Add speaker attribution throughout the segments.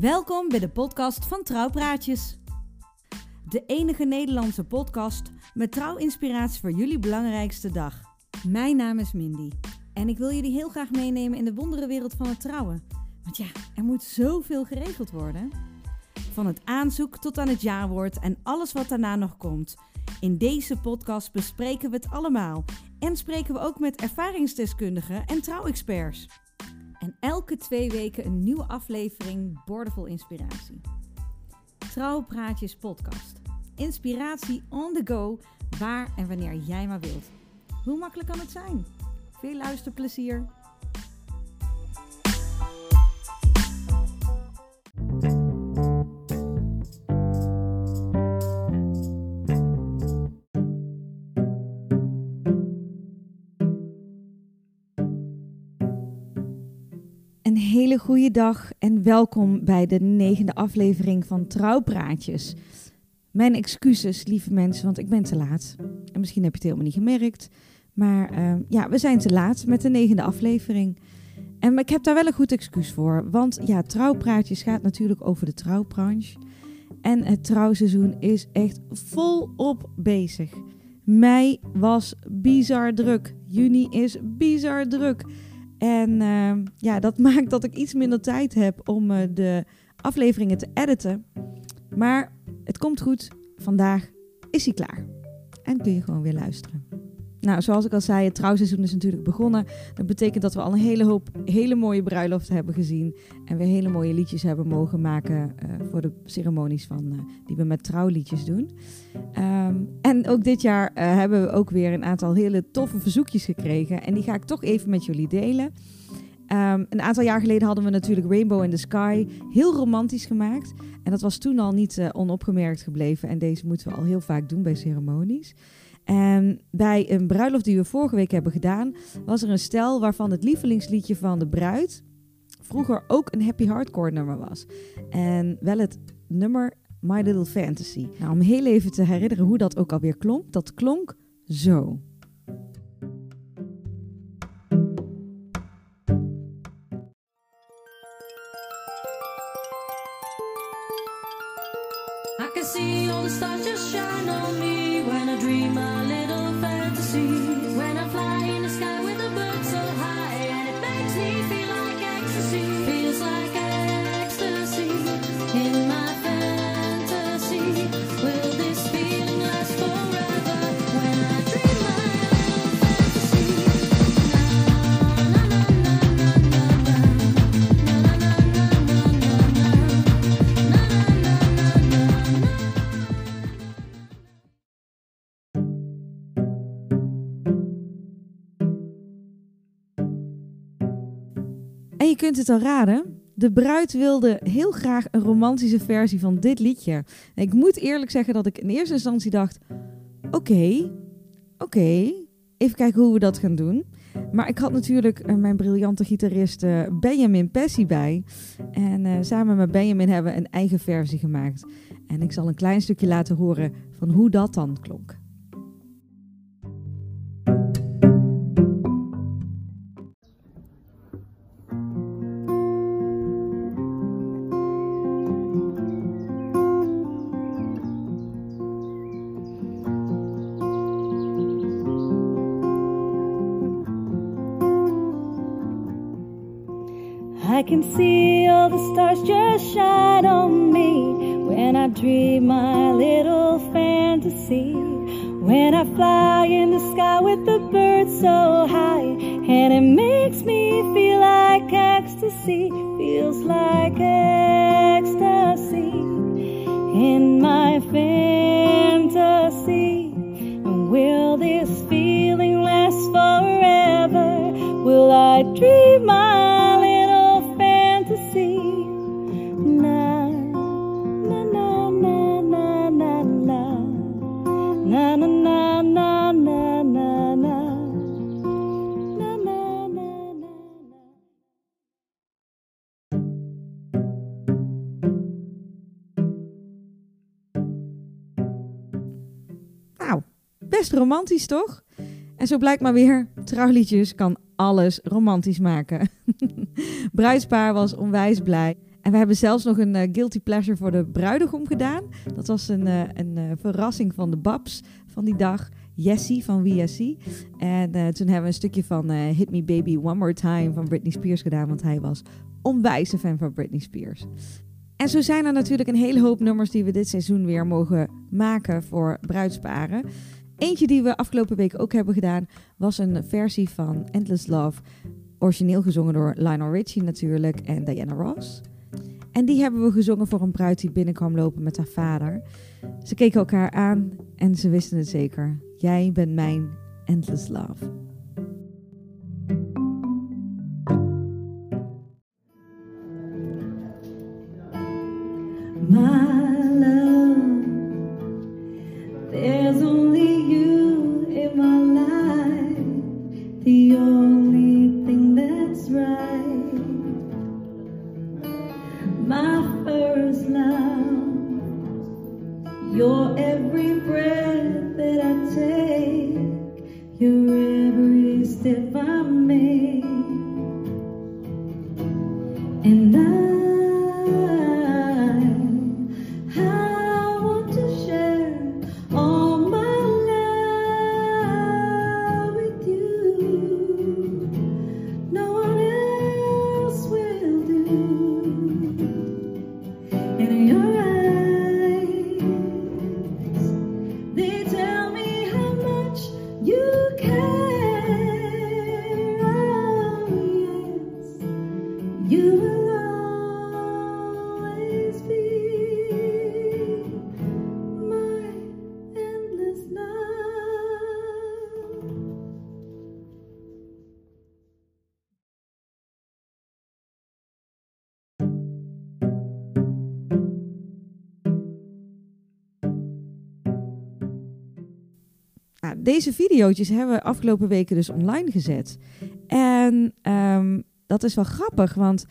Speaker 1: Welkom bij de podcast van Trouwpraatjes. De enige Nederlandse podcast met trouwinspiratie voor jullie belangrijkste dag. Mijn naam is Mindy en ik wil jullie heel graag meenemen in de wonderenwereld van het trouwen. Want ja, er moet zoveel geregeld worden. Van het aanzoek tot aan het jaarwoord en alles wat daarna nog komt. In deze podcast bespreken we het allemaal en spreken we ook met ervaringsdeskundigen en trouwexperts. En elke twee weken een nieuwe aflevering Bordevol Inspiratie. Trouwpraatjes podcast. Inspiratie on the go, waar en wanneer jij maar wilt. Hoe makkelijk kan het zijn? Veel luisterplezier! Hele goede dag en welkom bij de negende aflevering van Trouwpraatjes. Mijn excuses, lieve mensen, want ik ben te laat. En misschien heb je het helemaal niet gemerkt. Maar uh, ja, we zijn te laat met de negende aflevering. En ik heb daar wel een goed excuus voor. Want ja, Trouwpraatjes gaat natuurlijk over de trouwbranche. En het trouwseizoen is echt volop bezig. Mei was bizar druk. Juni is bizar druk. En uh, ja, dat maakt dat ik iets minder tijd heb om uh, de afleveringen te editen. Maar het komt goed. Vandaag is hij klaar. En kun je gewoon weer luisteren. Nou, zoals ik al zei, het trouwseizoen is natuurlijk begonnen. Dat betekent dat we al een hele hoop hele mooie bruiloften hebben gezien. En weer hele mooie liedjes hebben mogen maken uh, voor de ceremonies van, uh, die we met trouwliedjes doen. Um, en ook dit jaar uh, hebben we ook weer een aantal hele toffe verzoekjes gekregen. En die ga ik toch even met jullie delen. Um, een aantal jaar geleden hadden we natuurlijk Rainbow in the Sky heel romantisch gemaakt. En dat was toen al niet onopgemerkt gebleven. En deze moeten we al heel vaak doen bij ceremonies. En bij een bruiloft die we vorige week hebben gedaan, was er een stel waarvan het lievelingsliedje van de bruid vroeger ook een happy hardcore nummer was. En wel het nummer My Little Fantasy. Nou, om heel even te herinneren hoe dat ook alweer klonk, dat klonk zo. Kunt het al raden. De bruid wilde heel graag een romantische versie van dit liedje. Ik moet eerlijk zeggen dat ik in eerste instantie dacht: oké, oké, even kijken hoe we dat gaan doen. Maar ik had natuurlijk uh, mijn briljante gitarist uh, Benjamin Pessi bij. En uh, samen met Benjamin hebben we een eigen versie gemaakt. En ik zal een klein stukje laten horen van hoe dat dan klonk.
Speaker 2: Can see all the stars just shine on me when I dream my little fantasy. When I fly in the sky with the birds so high, and it makes me feel like ecstasy, feels like ecstasy in my fantasy.
Speaker 1: Best romantisch toch? En zo blijkt maar weer, trouwliedjes kan alles romantisch maken. Bruidspaar was onwijs blij. En we hebben zelfs nog een eh, guilty pleasure voor de bruidegom gedaan. Dat was een, eh, een eh, verrassing van de Babs van die dag. Jessie van WSC. En eh, toen hebben we een stukje van Hit Me Baby One More Time van Britney Spears gedaan. Want hij was onwijs een fan van Britney Spears. En zo zijn er natuurlijk een hele hoop nummers die we dit seizoen weer mogen maken voor bruidsparen. Eentje die we afgelopen week ook hebben gedaan was een versie van Endless Love. Origineel gezongen door Lionel Richie natuurlijk en Diana Ross. En die hebben we gezongen voor een bruid die binnenkwam lopen met haar vader. Ze keken elkaar aan en ze wisten het zeker. Jij bent mijn Endless Love.
Speaker 2: My first love, your every breath that I take, your
Speaker 1: deze video's hebben we afgelopen weken dus online gezet. En ehm, dat is wel grappig, want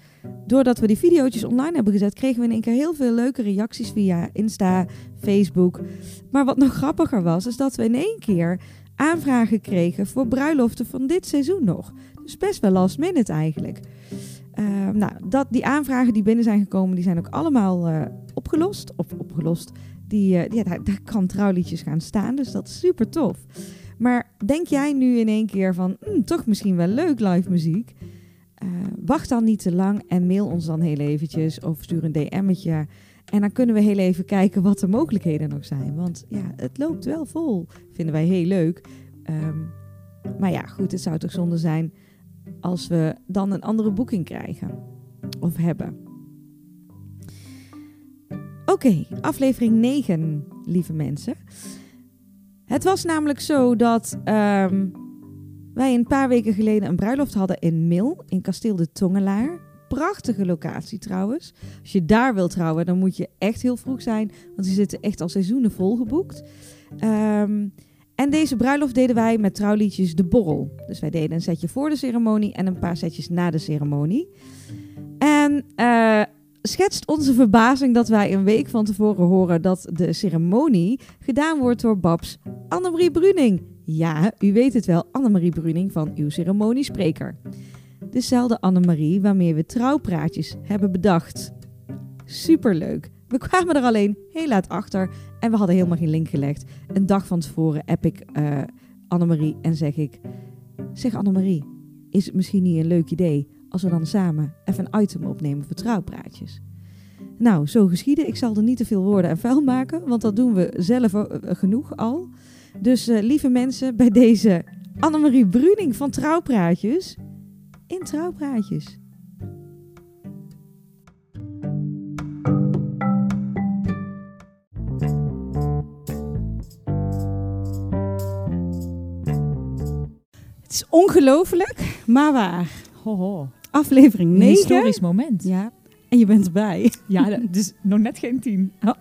Speaker 1: doordat we die video's online hebben gezet, kregen we in één keer heel veel leuke reacties via Insta, Facebook. Maar wat nog grappiger was, is dat we in één keer aanvragen kregen voor bruiloften van dit seizoen nog. Dus best wel last minute eigenlijk. Ehm, nou, dat, die aanvragen die binnen zijn gekomen, die zijn ook allemaal eh, opgelost. Of opgelost. Die, eh, ja, daar, daar kan trouwliedjes gaan staan, dus dat is super tof. Maar denk jij nu in één keer van, "Hmm, toch misschien wel leuk live muziek? Eh, wacht dan niet te lang en mail ons dan heel eventjes of stuur een DM'tje. En dan kunnen we heel even kijken wat de mogelijkheden nog zijn. Want ja, het loopt wel vol. Vinden wij heel leuk. Ehm, maar ja, goed, het zou toch zonde zijn als we dan een andere boeking krijgen. Of hebben. Oké, aflevering 9, lieve mensen. Het was namelijk zo dat ehm, wij een paar weken geleden een bruiloft hadden in Mil, in Kasteel de Tongelaar. Prachtige locatie trouwens. Als je daar wilt trouwen, dan moet je echt heel vroeg zijn, want die zitten echt al seizoenen volgeboekt. Ehm, en deze bruiloft deden wij met trouwliedjes De Borrel. Dus wij deden een setje voor de ceremonie en een paar setjes na de ceremonie. En eh, schetst onze verbazing dat wij een week van tevoren horen dat de ceremonie gedaan wordt door Babs Annemarie Bruning. Ja, u weet het wel, Annemarie Bruning van uw ceremoniespreker. Dezelfde Annemarie waarmee we trouwpraatjes hebben bedacht. Superleuk. We kwamen er alleen heel laat achter en we hadden helemaal geen link gelegd. Een dag van tevoren app ik eh, Annemarie en zeg ik... Zeg Annemarie, is het misschien niet een leuk idee als we dan samen even een item opnemen voor trouwpraatjes? Nou, zo geschieden. Ik zal er niet te veel woorden en vuil maken, want dat doen we zelf eh, genoeg al. Dus eh, lieve mensen, bij deze Annemarie Bruning van Trouwpraatjes in Trouwpraatjes. Het is ongelooflijk, maar waar.
Speaker 3: Hoho,
Speaker 1: Aflevering
Speaker 3: een
Speaker 1: 9.
Speaker 3: historisch moment.
Speaker 1: Ja, en je bent erbij.
Speaker 3: Ja, dus nog net geen tien.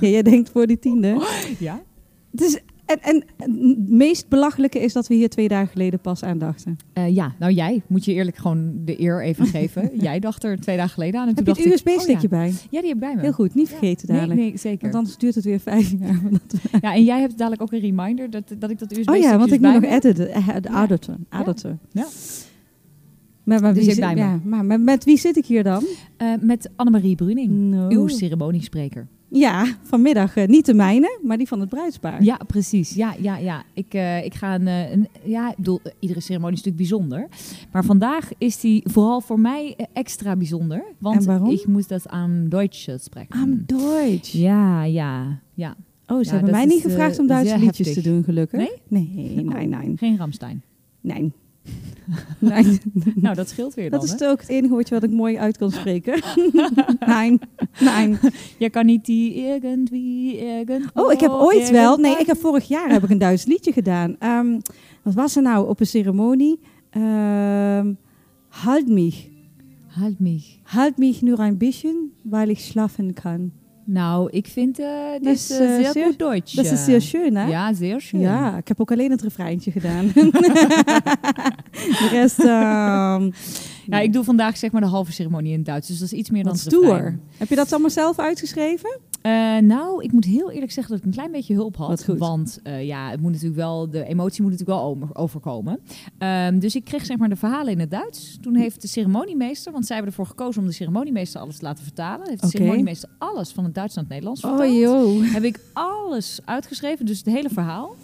Speaker 1: Ja, jij denkt voor die tiende.
Speaker 3: Ja?
Speaker 1: Het is, en, en het meest belachelijke is dat we hier twee dagen geleden pas aan dachten.
Speaker 3: Eh, ja, nou jij, moet je eerlijk gewoon de eer even geven. jij dacht er twee dagen geleden aan en
Speaker 1: Heb
Speaker 3: toen
Speaker 1: je
Speaker 3: ik...
Speaker 1: USB-stickje
Speaker 3: oh, ja.
Speaker 1: bij?
Speaker 3: ja, die heb ik bij me.
Speaker 1: Heel goed, niet
Speaker 3: Ja.
Speaker 1: vergeten
Speaker 3: Nee,
Speaker 1: dadelijk.
Speaker 3: nee, zeker.
Speaker 1: Want anders duurt het weer vijf jaar.
Speaker 3: Ja, en jij hebt dadelijk ook een reminder dat, dat ik dat USB
Speaker 1: Oh ja, want ik moet nog
Speaker 3: editen.
Speaker 1: editen, eh,
Speaker 3: Ja.
Speaker 1: editen.
Speaker 3: Ja.
Speaker 1: Maar, maar,
Speaker 3: Dus
Speaker 1: wie zit-
Speaker 3: bij me.
Speaker 1: ja, maar, maar met wie zit ik hier dan?
Speaker 3: Eh, met Annemarie Bruning,
Speaker 1: No.
Speaker 3: uw ceremoniespreker.
Speaker 1: Ja, vanmiddag eh, niet de mijne, maar die van het bruidspaar.
Speaker 3: Ja, precies. Ja, ja, ja. Ik, eh, ik ga een, een. Ja, ik bedoel, iedere ceremonie is natuurlijk bijzonder. Maar vandaag is die vooral voor mij extra bijzonder. Want
Speaker 1: En waarom?
Speaker 3: ik moet dat aan Duits spreken.
Speaker 1: Am Deutsch.
Speaker 3: Ja, ja, ja.
Speaker 1: Oh, ze
Speaker 3: Ja,
Speaker 1: hebben mij niet gevraagd om Duitse liedjes
Speaker 3: heftig.
Speaker 1: te doen, gelukkig.
Speaker 3: Nee?
Speaker 1: Nee, nee, nee.
Speaker 3: Geen Ramstein.
Speaker 1: Nee. nee.
Speaker 3: Nou, dat scheelt weer dan.
Speaker 1: Dat is
Speaker 3: hè?
Speaker 1: ook het enige woordje wat ik mooi uit kan spreken. nee, nee.
Speaker 3: Je kan niet die irgendwie, irgendwo,
Speaker 1: Oh, ik heb ooit wel... Nee, ik heb vorig jaar heb ik een Duits liedje gedaan. Ehm, wat was er nou op een ceremonie? Ehm halt mich.
Speaker 3: Halt mich.
Speaker 1: Halt mich nur ein bisschen, weil ich schlafen kann.
Speaker 3: Nou, ik vind eh dit
Speaker 1: Dat
Speaker 3: is
Speaker 1: is,
Speaker 3: eh, zeer
Speaker 1: zeer-
Speaker 3: goed Duits.
Speaker 1: Dat is
Speaker 3: eh.
Speaker 1: zeer schön, hè?
Speaker 3: Ja, zeer schön.
Speaker 1: Ja, ik heb ook alleen het refreintje gedaan. De rest... ehm,
Speaker 3: Ja, ik doe vandaag zeg maar de halve ceremonie in het Duits, dus dat is iets meer dan
Speaker 1: wat
Speaker 3: refrein.
Speaker 1: stoer. Heb je dat allemaal zelf uitgeschreven?
Speaker 3: Eh, nou, ik moet heel eerlijk zeggen dat ik een klein beetje hulp had. Want eh, ja, het moet natuurlijk wel, de emotie moet natuurlijk wel over- overkomen. Ehm, dus ik kreeg zeg maar de verhalen in het Duits. Toen heeft de ceremoniemeester, want zij hebben ervoor gekozen om de ceremoniemeester alles te laten vertalen. Heeft de ceremoniemeester alles van het Duits naar het Nederlands
Speaker 1: Oh
Speaker 3: vertaald.
Speaker 1: joh.
Speaker 3: Heb ik alles uitgeschreven, dus het hele verhaal.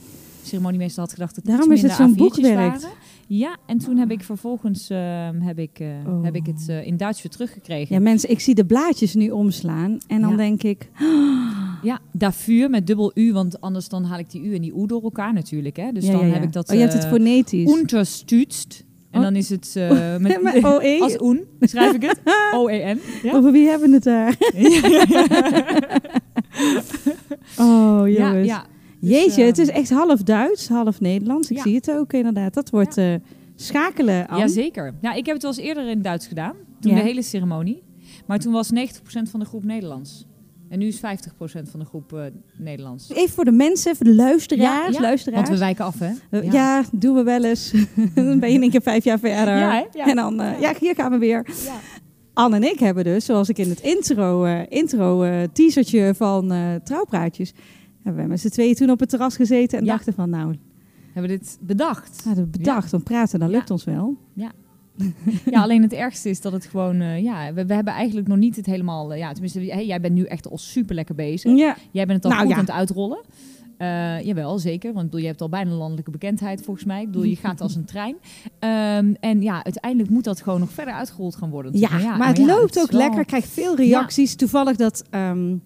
Speaker 3: Ceremoniemeester had gedacht dat het
Speaker 1: Daarom is het zo'n
Speaker 3: A4'tjes
Speaker 1: boekwerk.
Speaker 3: waren. Ja, en toen heb ik vervolgens ehm, heb ik, eh,
Speaker 1: Oh.
Speaker 3: heb ik het eh, in Duits weer teruggekregen.
Speaker 1: Ja, mensen, ik zie de blaadjes nu omslaan. En dan
Speaker 3: Ja.
Speaker 1: denk ik...
Speaker 3: Ja, daarvoor met dubbel U, want anders dan haal ik die U en die U door elkaar natuurlijk. Hè? Dus
Speaker 1: ja,
Speaker 3: dan
Speaker 1: ja, ja.
Speaker 3: heb ik dat
Speaker 1: Oh, je hebt het
Speaker 3: eh,
Speaker 1: fonetisch.
Speaker 3: unterstützt. En dan is het eh, met,
Speaker 1: Met OE.
Speaker 3: als oen, schrijf ik het. O-E-N. Ja?
Speaker 1: Over wie hebben we het daar? Oh,
Speaker 3: ja,
Speaker 1: jongens.
Speaker 3: ja. Dus,
Speaker 1: Jeetje,
Speaker 3: eh,
Speaker 1: het is echt half Duits, half Nederlands. Ik
Speaker 3: Ja.
Speaker 1: zie het ook inderdaad. Dat wordt eh, schakelen. Ann.
Speaker 3: Jazeker. Ja, ik heb het wel eens eerder in Duits gedaan. Toen
Speaker 1: Ja.
Speaker 3: de hele ceremonie. Maar toen was 90% van de groep Nederlands. En nu is 50% van de groep eh, Nederlands.
Speaker 1: Even voor de mensen, voor de luisteraars.
Speaker 3: Ja, ja.
Speaker 1: luisteraars.
Speaker 3: Want we wijken af, hè?
Speaker 1: Eh, ja. doen we wel eens. dan ben je in één keer vijf jaar verder.
Speaker 3: Ja? Ja.
Speaker 1: En dan, ja, hier gaan we weer.
Speaker 3: Ja.
Speaker 1: Anne en ik hebben dus, zoals ik in het intro, intro teasertje van Trouwpraatjes, hebben we met z'n tweeën toen op het terras gezeten en
Speaker 3: Ja.
Speaker 1: dachten van, nou,
Speaker 3: Hebben we dit bedacht?
Speaker 1: hadden we bedacht, dan praten, dan
Speaker 3: Ja.
Speaker 1: lukt ons wel.
Speaker 3: Ja, alleen het ergste is dat het gewoon... eh, ja, we, we hebben eigenlijk nog niet het helemaal... eh, ja, tenminste, hey, jij bent nu echt al super lekker bezig.
Speaker 1: Ja,
Speaker 3: Jij bent het al
Speaker 1: Nou,
Speaker 3: goed
Speaker 1: ja.
Speaker 3: aan het uitrollen. Eh, jawel, zeker. Want bedoel, je hebt al bijna landelijke bekendheid volgens mij. Ik bedoel, je gaat als een trein. Ehm, en ja, uiteindelijk moet dat gewoon nog verder uitgerold gaan worden.
Speaker 1: ja, maar het
Speaker 3: ja,
Speaker 1: loopt ook
Speaker 3: wel-
Speaker 1: lekker. Ik krijg veel reacties. Toevallig dat ehm,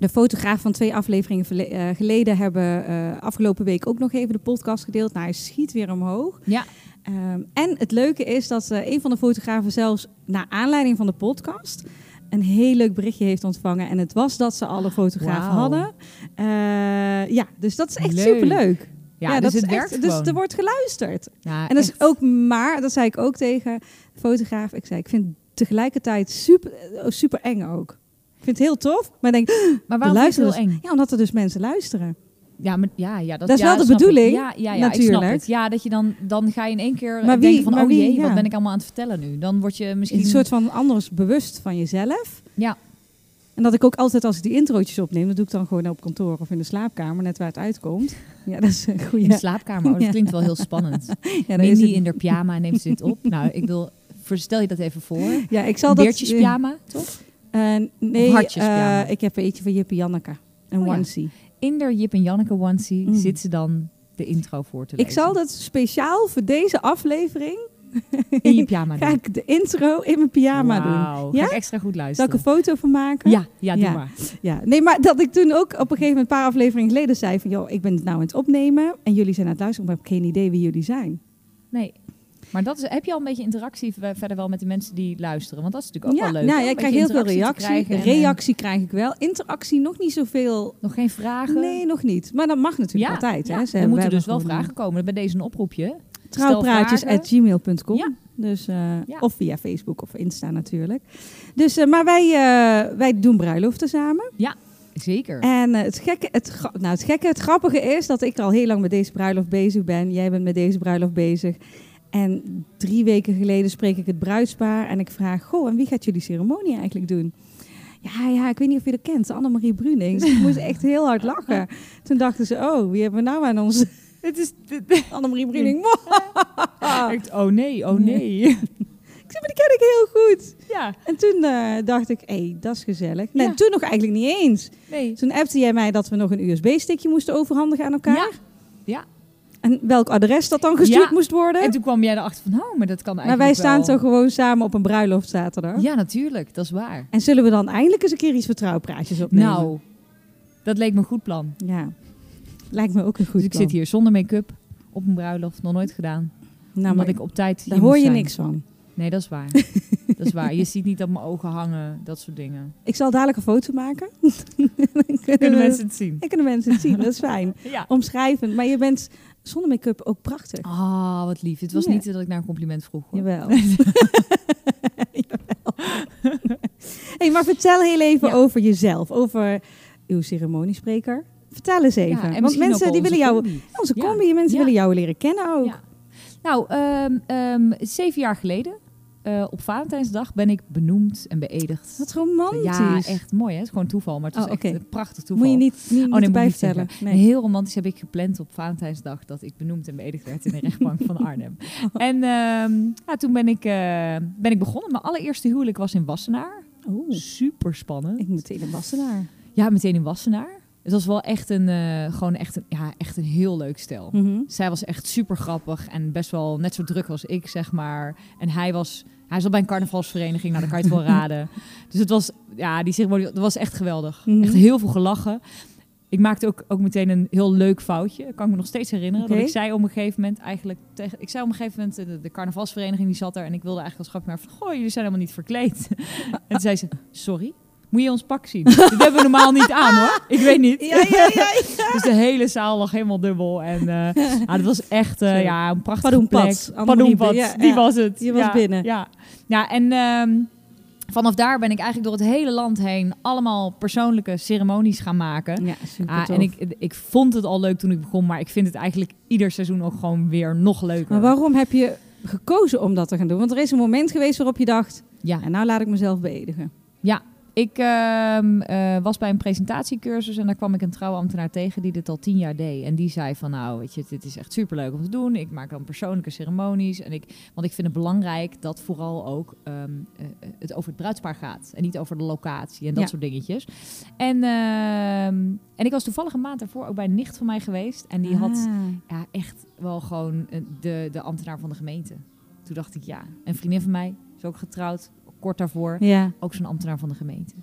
Speaker 1: de fotograaf van twee afleveringen eh, geleden hebben eh, afgelopen week ook nog even de podcast gedeeld. Nou, hij schiet weer omhoog.
Speaker 3: Ja,
Speaker 1: Ehm, en het leuke is dat eh, een van de fotografen zelfs naar aanleiding van de podcast een heel leuk berichtje heeft ontvangen. En het was dat ze alle fotografen
Speaker 3: Wauw.
Speaker 1: hadden. Ja, dus dat is echt
Speaker 3: Leuk.
Speaker 1: superleuk.
Speaker 3: ja,
Speaker 1: dat
Speaker 3: dus
Speaker 1: is
Speaker 3: het werkt
Speaker 1: echt, Dus er wordt geluisterd.
Speaker 3: Ja,
Speaker 1: En dat is ook maar, dat zei ik ook tegen de fotograaf. Ik zei, ik vind tegelijkertijd super, super eng ook. Ik vind het heel tof, maar ik denk,
Speaker 3: Maar waarom
Speaker 1: luisteren
Speaker 3: heel eng?
Speaker 1: ja, omdat er dus mensen luisteren.
Speaker 3: Ja, maar, ja, ja, dat,
Speaker 1: Dat is
Speaker 3: ja,
Speaker 1: wel de bedoeling,
Speaker 3: Ja, ja, ja ik snap
Speaker 1: natuurlijk.
Speaker 3: het. Ja, dat je dan, dan ga je in één keer
Speaker 1: Maar wie-
Speaker 3: denken van,
Speaker 1: maar
Speaker 3: oh jee, wat ben ik allemaal aan het vertellen nu? Dan word je misschien...
Speaker 1: Een soort van anders bewust van jezelf.
Speaker 3: Ja.
Speaker 1: En dat ik ook altijd als ik die introotjes opneem, dat doe ik dan gewoon op kantoor of in de slaapkamer, net waar het uitkomt. Ja, dat is een goede.
Speaker 3: In de slaapkamer, oh, dat klinkt wel heel spannend.
Speaker 1: Ja,
Speaker 3: Mindy
Speaker 1: het-
Speaker 3: in haar pyjama neemt ze dit op. Nou, ik wil, stel je dat even voor.
Speaker 1: ja, ik zal dat.
Speaker 3: Beertjes pyjama, toch?
Speaker 1: Eh, nee, eh, ik heb er eentje van Jippe Janneke. Een
Speaker 3: Oh
Speaker 1: onesie.
Speaker 3: In de Jip en Janneke onesie
Speaker 1: Mm.
Speaker 3: zit ze dan de intro voor te
Speaker 1: Ik
Speaker 3: lezen.
Speaker 1: zal dat speciaal voor deze aflevering.
Speaker 3: in je pyjama
Speaker 1: Ga
Speaker 3: doen.
Speaker 1: ik de intro in mijn pyjama doen.
Speaker 3: Ga
Speaker 1: Ja?
Speaker 3: ik extra goed
Speaker 1: Zal ik
Speaker 3: luisteren.
Speaker 1: een foto van maken?
Speaker 3: Ja, ja, doe
Speaker 1: Ja.
Speaker 3: maar.
Speaker 1: ja. Nee, maar dat ik toen ook op een gegeven moment, een paar afleveringen geleden, zei van... joh, ik ben het nou aan het opnemen en jullie zijn aan het luisteren, maar ik heb geen idee wie jullie zijn.
Speaker 3: Nee. Maar dat is, heb je al een beetje interactie verder wel met de mensen die luisteren? Want dat is natuurlijk ook
Speaker 1: ja,
Speaker 3: wel leuk.
Speaker 1: nou, ja, ik krijg heel veel reactie.
Speaker 3: en, eh,
Speaker 1: reactie krijg ik wel. Interactie nog niet zoveel.
Speaker 3: nog geen vragen?
Speaker 1: Nee, nog niet. Maar dat mag natuurlijk altijd.
Speaker 3: ja,
Speaker 1: hè. Ze
Speaker 3: er moeten dus wel vragen komen. Bij deze een oproepje.
Speaker 1: Trouwpraatjes.gmail.com.
Speaker 3: Ja.
Speaker 1: Dus, eh,
Speaker 3: Ja.
Speaker 1: Of via Facebook of Insta natuurlijk. Dus, eh, maar wij, wij doen bruiloften samen.
Speaker 3: Zeker.
Speaker 1: En het, gekke, het, nou, het gekke, het grappige is dat ik al heel lang met deze bruiloft bezig ben. Jij bent met deze bruiloft bezig. En drie weken geleden spreek ik het bruidspaar en ik vraag: Goh, en wie gaat jullie ceremonie eigenlijk doen? Ja, ja, ik weet niet of je dat kent, Annemarie Bruning. Ik moest echt heel hard lachen. Toen dachten ze: Oh, wie hebben we nou aan ons,
Speaker 3: Het is...
Speaker 1: Annemarie Briening.
Speaker 3: Echt, oh nee, oh nee.
Speaker 1: Ik zeg, maar die ken ik heel goed.
Speaker 3: ja,
Speaker 1: En toen eh, dacht ik, hé, hey, dat is gezellig. Nee,
Speaker 3: Ja.
Speaker 1: toen nog eigenlijk niet eens.
Speaker 3: nee.
Speaker 1: Toen appte jij mij dat we nog een USB-stickje moesten overhandigen aan elkaar.
Speaker 3: Ja. Ja.
Speaker 1: En welk adres dat dan gestuurd
Speaker 3: Ja.
Speaker 1: moest worden.
Speaker 3: En toen kwam jij erachter van, oh, maar dat kan
Speaker 1: maar
Speaker 3: eigenlijk
Speaker 1: wij staan
Speaker 3: wel.
Speaker 1: toch gewoon samen op een bruiloft zaterdag.
Speaker 3: Ja, natuurlijk, dat is waar.
Speaker 1: En zullen we dan eindelijk eens een keer iets vertrouwpraatjes opnemen?
Speaker 3: Nou, dat leek me een goed plan.
Speaker 1: Ja, lijkt me ook een goed
Speaker 3: dus ik
Speaker 1: plan.
Speaker 3: zit hier zonder make-up op een bruiloft, nog nooit gedaan.
Speaker 1: Nou, maar
Speaker 3: ik op tijd
Speaker 1: daar hoor je
Speaker 3: zijn.
Speaker 1: niks van.
Speaker 3: Nee, dat is waar. dat is waar. Je ziet niet op mijn ogen hangen, dat soort dingen.
Speaker 1: Ik zal dadelijk een foto maken. dan kunnen,
Speaker 3: Kunnen
Speaker 1: we-
Speaker 3: mensen het zien?
Speaker 1: Dan kunnen mensen het zien, dat is fijn.
Speaker 3: Ja.
Speaker 1: Omschrijvend. Maar je bent zonder make-up ook prachtig.
Speaker 3: Ah, wat lief. Het was
Speaker 1: Ja.
Speaker 3: niet dat ik naar een compliment vroeg. Hoor.
Speaker 1: Jawel. Jawel. hey, maar vertel heel even
Speaker 3: Ja.
Speaker 1: over jezelf. Over uw ceremoniespreker. Vertel eens even.
Speaker 3: Ja,
Speaker 1: Want mensen die willen jou...
Speaker 3: onze combi.
Speaker 1: Onze
Speaker 3: Ja.
Speaker 1: combi, mensen willen jou leren kennen ook.
Speaker 3: Nou, ehm, ehm, zeven jaar geleden, eh, op Valentijnsdag, ben ik benoemd en beëdigd.
Speaker 1: Wat romantisch.
Speaker 3: Ja, echt mooi. Hè? Het is gewoon toeval, maar het is
Speaker 1: Oh,
Speaker 3: echt een prachtig toeval.
Speaker 1: Moet je niet, niet,
Speaker 3: Oh, nee, niet
Speaker 1: vertellen.
Speaker 3: zeggen.
Speaker 1: Nee.
Speaker 3: Heel romantisch heb ik gepland op Valentijnsdag dat ik benoemd en beëdigd werd in de rechtbank van Arnhem. En ehm, ja, toen ben ik, eh, ben ik begonnen. Mijn allereerste huwelijk was in Wassenaar.
Speaker 1: Oeh,
Speaker 3: Super spannend.
Speaker 1: ik moet in wassenaar.
Speaker 3: Ja, meteen in Wassenaar. Het was wel echt een, eh, gewoon echt een, ja, echt een heel leuk stel.
Speaker 1: Mhm.
Speaker 3: Zij was echt super grappig en best wel net zo druk als ik, zeg maar. En hij was, hij zat bij een carnavalsvereniging, nou, dat kan je het wel raden. Dus het was, ja, die ceremonie, dat was echt geweldig.
Speaker 1: Mhm.
Speaker 3: Echt heel veel gelachen. Ik maakte ook, ook meteen een heel leuk foutje. Dat kan ik me nog steeds herinneren. Dat ik zei op een gegeven moment eigenlijk tegen... Ik zei op een gegeven moment, eh, de, de carnavalsvereniging die zat er... en ik wilde eigenlijk als grapje maar van... Goh, jullie zijn helemaal niet verkleed. en toen zei ze, sorry? Moet je ons pak zien? Dit hebben we normaal niet aan hoor. Ik weet niet.
Speaker 1: Ja, ja, ja.
Speaker 3: Dus de hele zaal lag helemaal dubbel. En eh ja, dat was echt eh, ja, een prachtige
Speaker 1: Padoenpad.
Speaker 3: plek.
Speaker 1: Annemarie,
Speaker 3: Padoenpad,
Speaker 1: ja,
Speaker 3: die
Speaker 1: ja.
Speaker 3: was het.
Speaker 1: Je was
Speaker 3: ja,
Speaker 1: binnen.
Speaker 3: Ja, ja en ehm, vanaf daar ben ik eigenlijk door het hele land heen... allemaal persoonlijke ceremonies gaan maken.
Speaker 1: Ja, super
Speaker 3: Ah, en ik, ik vond het al leuk toen ik begon, maar ik vind het eigenlijk ieder seizoen ook gewoon weer nog leuker.
Speaker 1: Maar waarom heb je gekozen om dat te gaan doen? Want er is een moment geweest waarop je dacht...
Speaker 3: Ja,
Speaker 1: En nou laat ik mezelf beëdigen.
Speaker 3: Ik ehm, eh, was bij een presentatiecursus en daar kwam ik een trouwambtenaar tegen die dit al tien jaar deed. En die zei van nou, weet je, dit is echt superleuk om te doen. Ik maak dan persoonlijke ceremonies. En ik, want ik vind het belangrijk dat vooral ook ehm, eh, het over het bruidspaar gaat. En niet over de locatie en dat
Speaker 1: Ja.
Speaker 3: soort dingetjes. En, ehm, en ik was toevallig een maand daarvoor ook bij een nicht van mij geweest. En die had
Speaker 1: Ah.
Speaker 3: ja, echt wel gewoon eh, de, de ambtenaar van de gemeente. Toen dacht ik, ja, een vriendin van mij is ook getrouwd, kort daarvoor,
Speaker 1: Ja,
Speaker 3: ook zo'n ambtenaar van de gemeente.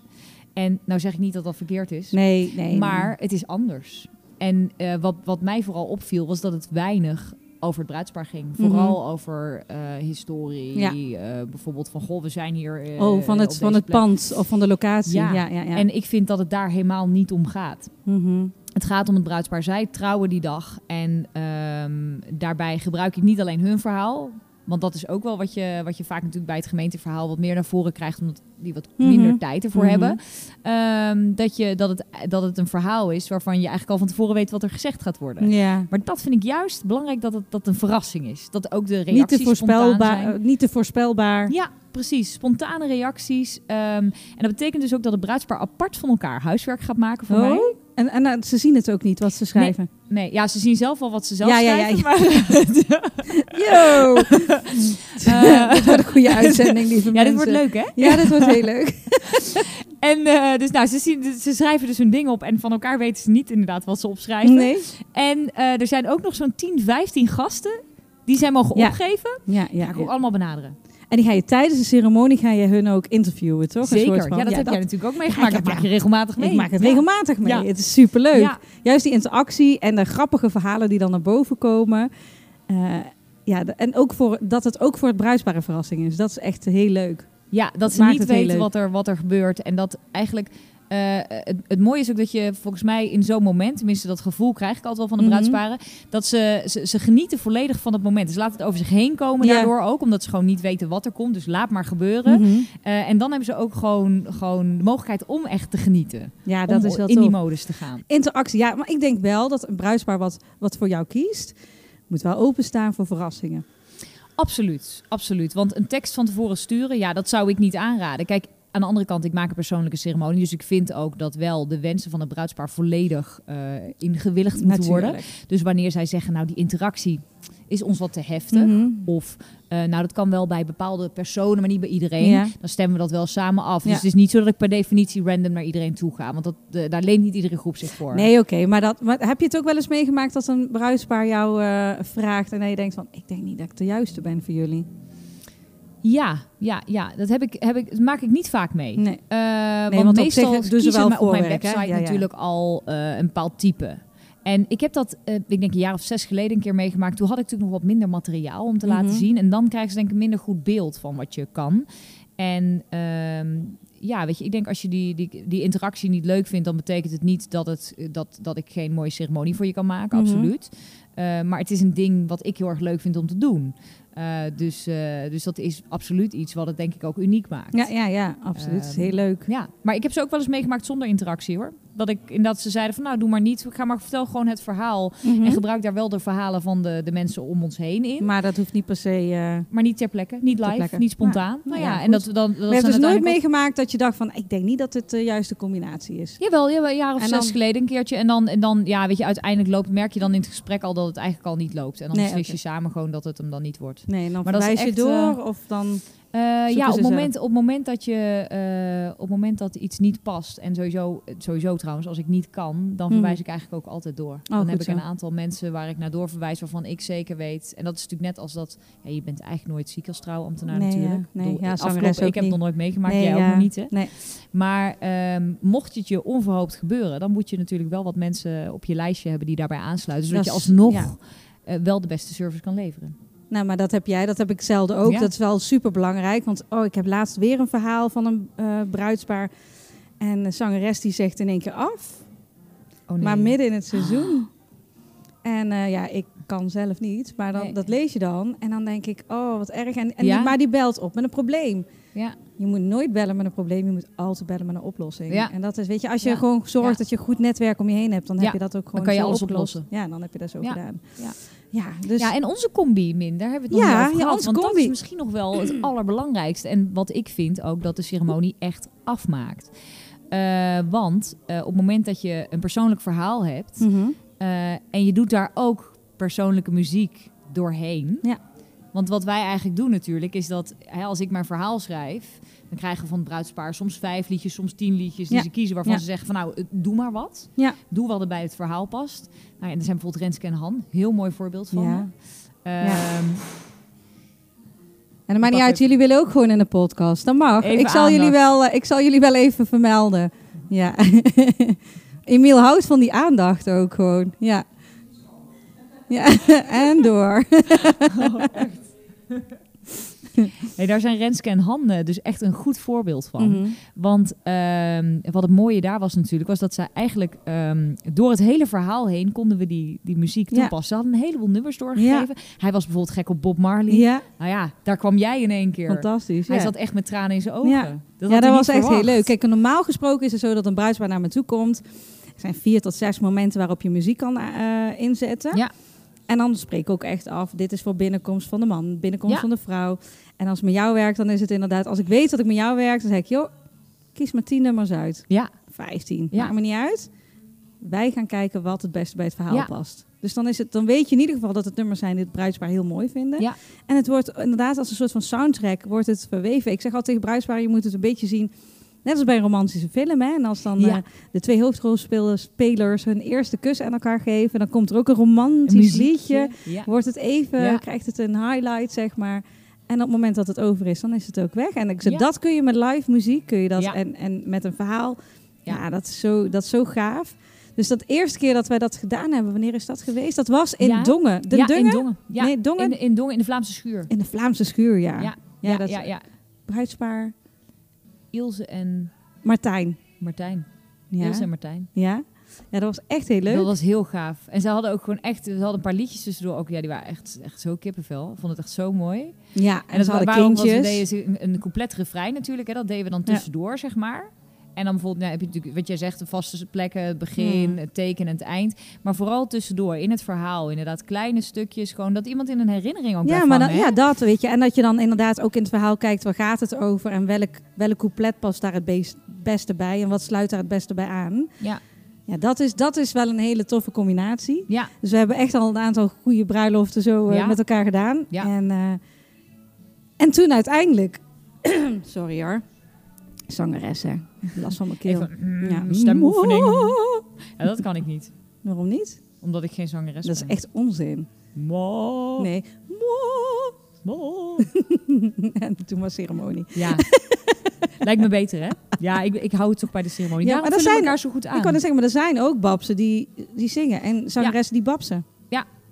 Speaker 3: En nou zeg ik niet dat dat verkeerd is,
Speaker 1: nee, nee.
Speaker 3: maar het is anders. En eh, wat, wat mij vooral opviel, was dat het weinig over het bruidspaar ging. Vooral over eh, historie,
Speaker 1: Ja.
Speaker 3: eh, bijvoorbeeld van, goh, we zijn hier eh,
Speaker 1: Oh, van het, van het
Speaker 3: plek.
Speaker 1: pand of van de locatie. Ja,
Speaker 3: Ja.
Speaker 1: ja, ja.
Speaker 3: En ik vind dat het daar helemaal niet om gaat.
Speaker 1: Mhm.
Speaker 3: Het gaat om het bruidspaar. Zij trouwen die dag. En ehm, daarbij gebruik ik niet alleen hun verhaal. Want dat is ook wel wat je, wat je vaak natuurlijk bij het gemeenteverhaal wat meer naar voren krijgt. Omdat die wat
Speaker 1: Mhm.
Speaker 3: minder tijd ervoor
Speaker 1: Mhm.
Speaker 3: hebben. Ehm, dat, je, dat, het, dat het een verhaal is waarvan je eigenlijk al van tevoren weet wat er gezegd gaat worden.
Speaker 1: ja.
Speaker 3: Maar dat vind ik juist belangrijk dat het dat een verrassing is. Dat ook de reacties
Speaker 1: Niet te, voorspelbaar,
Speaker 3: zijn.
Speaker 1: eh, niet te voorspelbaar.
Speaker 3: Ja, precies. Spontane reacties. Ehm, en dat betekent dus ook dat het bruidspaar apart van elkaar huiswerk gaat maken voor
Speaker 1: Oh,
Speaker 3: mij.
Speaker 1: En, en eh, ze zien het ook niet wat ze schrijven.
Speaker 3: Nee, ja, ze zien zelf wel wat ze zelf
Speaker 1: Ja, ja, ja,
Speaker 3: schrijven. Maar,
Speaker 1: Yo!
Speaker 3: Eh,
Speaker 1: dit wordt een goede uitzending, lieve
Speaker 3: ja, dit wordt leuk, hè?
Speaker 1: Ja, dit wordt heel leuk.
Speaker 3: En eh, dus, nou, ze, zien, ze schrijven dus hun ding op en van elkaar weten ze niet inderdaad wat ze opschrijven.
Speaker 1: Nee?
Speaker 3: En er zijn ook nog zo'n 10, 15 gasten die zij mogen
Speaker 1: Ja.
Speaker 3: opgeven.
Speaker 1: Ja,
Speaker 3: Ja,
Speaker 1: ja,
Speaker 3: ik ook
Speaker 1: ja.
Speaker 3: allemaal benaderen.
Speaker 1: En die ga je tijdens de ceremonie ga je hun ook interviewen, toch? Een soort
Speaker 3: Zeker.
Speaker 1: van-
Speaker 3: Ja, dat heb jij natuurlijk ook meegemaakt.
Speaker 1: heb-
Speaker 3: dat maak
Speaker 1: ja.
Speaker 3: je regelmatig mee.
Speaker 1: Ik maak het
Speaker 3: Ja.
Speaker 1: regelmatig mee.
Speaker 3: Ja.
Speaker 1: Het is superleuk.
Speaker 3: Ja.
Speaker 1: Juist die interactie en de grappige verhalen die dan naar boven komen. Eh, ja, en ook voor, dat het ook voor het bruisbaar een verrassing is. Dat is echt heel leuk.
Speaker 3: Ja, dat,
Speaker 1: Dat
Speaker 3: ze niet weten wat er, wat er gebeurt. En dat eigenlijk... eh, het, het mooie is ook dat je volgens mij in zo'n moment, tenminste dat gevoel krijg ik altijd wel van de
Speaker 1: Mhm.
Speaker 3: bruidsparen, dat ze, ze, ze genieten volledig van het moment. Ze laten het over zich heen komen
Speaker 1: Ja.
Speaker 3: daardoor ook, omdat ze gewoon niet weten wat er komt. Dus laat maar gebeuren.
Speaker 1: Mhm.
Speaker 3: Eh, en dan hebben ze ook gewoon, gewoon de mogelijkheid om echt te genieten.
Speaker 1: Ja, dat
Speaker 3: om
Speaker 1: is wel
Speaker 3: in die modus te gaan.
Speaker 1: Interactie, ja. Maar ik denk wel dat een bruisbaar wat, wat voor jou kiest, moet wel openstaan voor verrassingen.
Speaker 3: Absoluut, absoluut. Want een tekst van tevoren sturen, ja, dat zou ik niet aanraden. Kijk, aan de andere kant, ik maak een persoonlijke ceremonie. Dus ik vind ook dat wel de wensen van het bruidspaar volledig eh ingewilligd moeten worden. Dus wanneer zij zeggen, nou die interactie is ons wat te heftig.
Speaker 1: Mhm.
Speaker 3: Of eh, nou dat kan wel bij bepaalde personen, maar niet bij iedereen.
Speaker 1: Ja.
Speaker 3: Dan stemmen we dat wel samen af. Dus het is niet zo dat ik per definitie random naar iedereen toe ga. Want dat, eh, daar leent niet iedere groep zich voor.
Speaker 1: Nee, oké. maar, dat, maar heb je het ook wel eens meegemaakt dat een bruidspaar jou vraagt en dat je denkt van, ik denk niet dat ik de juiste ben voor jullie?
Speaker 3: Ja, ja, ja. Dat, heb ik, heb ik, dat maak ik niet vaak mee.
Speaker 1: Nee.
Speaker 3: Eh,
Speaker 1: want
Speaker 3: want meestal
Speaker 1: doen ze
Speaker 3: kiezen
Speaker 1: wel
Speaker 3: we op mijn website
Speaker 1: Ja, ja.
Speaker 3: natuurlijk al eh, een bepaald type. En ik heb dat, eh, ik denk een jaar of zes geleden een keer meegemaakt. Toen had ik natuurlijk nog wat minder materiaal om te
Speaker 1: Mhm.
Speaker 3: laten zien. En dan krijgen ze denk ik een minder goed beeld van wat je kan. En ehm, ja, weet je, ik denk als je die, die, die interactie niet leuk vindt, dan betekent het niet dat, het, dat, dat ik geen mooie ceremonie voor je kan maken.
Speaker 1: Mhm.
Speaker 3: Absoluut. Eh, maar het is een ding wat ik heel erg leuk vind om te doen. Eh, dus, eh, dus dat is absoluut iets wat het denk ik ook uniek maakt.
Speaker 1: Ja, ja, ja, absoluut. Het is
Speaker 3: Ehm,
Speaker 1: heel leuk.
Speaker 3: Ja, maar ik heb ze ook wel eens meegemaakt zonder interactie hoor. Dat ik inderdaad ze zeiden van nou doe maar niet, ga maar vertel gewoon het verhaal
Speaker 1: Mhm.
Speaker 3: en gebruik daar wel de verhalen van de, de mensen om ons heen in.
Speaker 1: Maar dat hoeft niet per se... eh
Speaker 3: Maar niet ter plekke, niet live,
Speaker 1: plekke.
Speaker 3: niet spontaan.
Speaker 1: Ja.
Speaker 3: nou
Speaker 1: Ja,
Speaker 3: en dat we dan. Dat
Speaker 1: hebben
Speaker 3: dan
Speaker 1: dus nooit meegemaakt dat je dacht van, ik denk niet dat het de juiste combinatie is.
Speaker 3: Jawel, jawel, een jaar of
Speaker 1: En
Speaker 3: zes
Speaker 1: dan-
Speaker 3: geleden een keertje. En dan, en dan, ja, weet je, uiteindelijk loopt, merk je dan in het gesprek al dat het eigenlijk al niet loopt. En dan
Speaker 1: Nee,
Speaker 3: beslis je samen gewoon dat het hem dan niet wordt.
Speaker 1: Nee, dan
Speaker 3: Maar
Speaker 1: verwijs je
Speaker 3: echt,
Speaker 1: door
Speaker 3: eh,
Speaker 1: of dan...
Speaker 3: Eh, ja, op het, moment, op moment dat je eh, op moment dat iets niet past en sowieso, sowieso trouwens, als ik niet kan, dan
Speaker 1: Mhm.
Speaker 3: verwijs ik eigenlijk ook altijd door. dan
Speaker 1: goed
Speaker 3: heb ik
Speaker 1: zo.
Speaker 3: een aantal mensen waar ik naar doorverwijs waarvan ik zeker weet. En dat is natuurlijk net als dat, ja, je bent eigenlijk nooit ziek als trouwambtenaar
Speaker 1: Nee,
Speaker 3: natuurlijk.
Speaker 1: ja. Nee, ja,
Speaker 3: afgelopen- ik heb het nog nooit meegemaakt,
Speaker 1: nee,
Speaker 3: jij ook
Speaker 1: ja.
Speaker 3: niet hè.
Speaker 1: Nee.
Speaker 3: Maar ehm, mocht het je onverhoopt gebeuren, dan moet je natuurlijk wel wat mensen op je lijstje hebben die daarbij aansluiten. Zodat
Speaker 1: Dat
Speaker 3: je alsnog eh, wel de beste service kan leveren.
Speaker 1: Nou, maar dat heb jij, dat heb ik zelden ook.
Speaker 3: Ja.
Speaker 1: Dat is wel super belangrijk. Want oh, ik heb laatst weer een verhaal van een eh, bruidspaar. En de zangeres die zegt in één keer af.
Speaker 3: Oh, nee.
Speaker 1: Maar midden in het seizoen. En eh, ja, ik kan zelf niet. Maar dan,
Speaker 3: Nee.
Speaker 1: dat lees je dan. En dan denk ik, oh, wat erg. En, en
Speaker 3: Ja?
Speaker 1: die, maar die belt op met een probleem.
Speaker 3: Ja.
Speaker 1: Je moet nooit bellen met een probleem. Je moet altijd bellen met een oplossing.
Speaker 3: Ja.
Speaker 1: En dat is, weet je, als je
Speaker 3: Ja.
Speaker 1: gewoon zorgt dat je een goed netwerk om je heen hebt, dan heb je dat ook gewoon
Speaker 3: kan je alles oplossen.
Speaker 1: Ja, dan heb je dat zo gedaan.
Speaker 3: Ja.
Speaker 1: Ja, dus
Speaker 3: ja, en onze combi, Min, daar hebben we het
Speaker 1: Ja,
Speaker 3: nog over
Speaker 1: ja,
Speaker 3: gehad.
Speaker 1: onze
Speaker 3: want dat
Speaker 1: combi.
Speaker 3: is misschien nog wel het allerbelangrijkste. En wat ik vind ook dat de ceremonie echt afmaakt. Eh, want eh, op het moment dat je een persoonlijk verhaal hebt...
Speaker 1: Mhm.
Speaker 3: eh, en je doet daar ook persoonlijke muziek doorheen...
Speaker 1: Ja.
Speaker 3: Want wat wij eigenlijk doen natuurlijk, is dat hè, als ik mijn verhaal schrijf... dan krijgen we van het bruidspaar soms vijf liedjes, soms tien liedjes... die
Speaker 1: Ja.
Speaker 3: ze kiezen waarvan
Speaker 1: Ja.
Speaker 3: ze zeggen van nou, eh, doe maar wat.
Speaker 1: Ja.
Speaker 3: Doe wat er bij het verhaal past. Nou, en er zijn bijvoorbeeld Renske en Han, heel mooi voorbeeld van.
Speaker 1: Ja.
Speaker 3: Ehm,
Speaker 1: En dat maakt niet uit,
Speaker 3: even-
Speaker 1: jullie willen ook gewoon in de podcast. Dat mag.
Speaker 3: Even
Speaker 1: Ik zal, jullie wel, eh, ik zal jullie wel even vermelden. Ja. Emiel houdt van die aandacht ook gewoon. Ja. Ja, en door.
Speaker 3: Nee, daar zijn Renske en Han eh, dus echt een goed voorbeeld van.
Speaker 1: Mhm.
Speaker 3: Want ehm, wat het mooie daar was natuurlijk, was dat zij eigenlijk ehm, door het hele verhaal heen konden we die, die muziek
Speaker 1: Ja.
Speaker 3: toepassen. Ze hadden een heleboel nummers doorgegeven. Hij was bijvoorbeeld gek op Bob Marley.
Speaker 1: Ja,
Speaker 3: Nou ja, daar kwam jij in één keer.
Speaker 1: fantastisch.
Speaker 3: Hij zat echt met tranen in zijn ogen.
Speaker 1: Ja.
Speaker 3: Dat
Speaker 1: ja, dat was echt heel leuk. Kijk, normaal gesproken is het zo dat een bruidspaar naar me toe komt. Er zijn vier tot zes momenten waarop je muziek kan eh, inzetten.
Speaker 3: Ja.
Speaker 1: En dan spreek ik ook echt af, dit is voor binnenkomst van de man, binnenkomst
Speaker 3: Ja.
Speaker 1: van de vrouw. En als het met jou werkt, dan is het inderdaad, als ik weet dat ik met jou werk, dan zeg ik, joh, kies maar tien nummers uit.
Speaker 3: Ja,
Speaker 1: 15,
Speaker 3: Ja.
Speaker 1: maakt me niet uit. Wij gaan kijken wat het beste bij het verhaal
Speaker 3: Ja.
Speaker 1: past. Dus dan, is het, dan weet je in ieder geval dat het nummers zijn die het bruidspaar heel mooi vinden.
Speaker 3: Ja.
Speaker 1: En het wordt inderdaad als een soort van soundtrack wordt het verweven. Ik zeg altijd tegen bruidspaar, je moet het een beetje zien... Net als bij een romantische film. Hè? En als dan
Speaker 3: Ja.
Speaker 1: eh, de twee hoofdrolspelers spelers hun eerste kus aan elkaar geven... dan komt er ook een romantisch
Speaker 3: een
Speaker 1: liedje.
Speaker 3: Ja.
Speaker 1: Wordt het even,
Speaker 3: Ja.
Speaker 1: krijgt het een highlight, zeg maar. En op het moment dat het over is, dan is het ook weg. En ik dat kun je met live muziek, kun je dat. En, en met een verhaal, ja, dat, is zo, dat is zo gaaf. Dus dat eerste keer dat wij dat gedaan hebben, wanneer is dat geweest? Dat was in
Speaker 3: Ja.
Speaker 1: Dongen. De
Speaker 3: ja, in Dongen. Ja,
Speaker 1: Nee, Dongen?
Speaker 3: In, in Dongen, in de Vlaamse schuur.
Speaker 1: In de Vlaamse schuur, ja.
Speaker 3: Ja,
Speaker 1: Ja,
Speaker 3: ja,
Speaker 1: dat
Speaker 3: ja, ja.
Speaker 1: bruidspaar
Speaker 3: Ilse en
Speaker 1: Martijn.
Speaker 3: Martijn.
Speaker 1: Ja.
Speaker 3: Ilse en Martijn.
Speaker 1: ja. Ja, dat was echt heel leuk.
Speaker 3: Dat was heel gaaf. En ze hadden ook gewoon echt, ze hadden een paar liedjes tussendoor ook. Ja, die waren echt, echt zo kippenvel. Ik vond het echt zo mooi.
Speaker 1: Ja, en,
Speaker 3: En dat
Speaker 1: ze hadden kindjes.
Speaker 3: we deden ze een, een compleet refrein natuurlijk. Hè. Dat deden we dan
Speaker 1: Ja.
Speaker 3: tussendoor, zeg maar. En dan bijvoorbeeld, nou, heb je natuurlijk, wat jij zegt, de vaste plekken, het begin,
Speaker 1: Hmm.
Speaker 3: het teken en het eind. Maar vooral tussendoor, in het verhaal, inderdaad, kleine stukjes. Gewoon dat iemand in een herinnering ook
Speaker 1: Ja, maar dan, ja, dat weet je. En dat je dan inderdaad ook in het verhaal kijkt, waar gaat het over en welk, welk couplet past daar het beest- beste bij en wat sluit daar het beste bij aan.
Speaker 3: Ja.
Speaker 1: Ja, dat is, dat is wel een hele toffe combinatie.
Speaker 3: Ja,
Speaker 1: Dus we hebben echt al een aantal goede bruiloften zo eh,
Speaker 3: Ja.
Speaker 1: met elkaar gedaan.
Speaker 3: Ja.
Speaker 1: En, eh, en toen uiteindelijk, sorry hoor, zangeres hè, last van mijn keel.
Speaker 3: even
Speaker 1: ja.
Speaker 3: stemoefening. Ja, dat kan ik niet,
Speaker 1: Waarom niet?
Speaker 3: omdat ik geen zangeres
Speaker 1: Dat is
Speaker 3: ben.
Speaker 1: echt onzin.
Speaker 3: Mo,
Speaker 1: Nee.
Speaker 3: mo.
Speaker 1: en toen was ceremonie.
Speaker 3: Ja. Lijkt me beter, hè? Ja, ik, ik hou het toch bij de ceremonie.
Speaker 1: Ja,
Speaker 3: Daarom
Speaker 1: maar er zijn-
Speaker 3: elkaar zo goed aan.
Speaker 1: Ik kan het zeggen, maar er zijn ook babsen die, die zingen en zangeressen die babsen.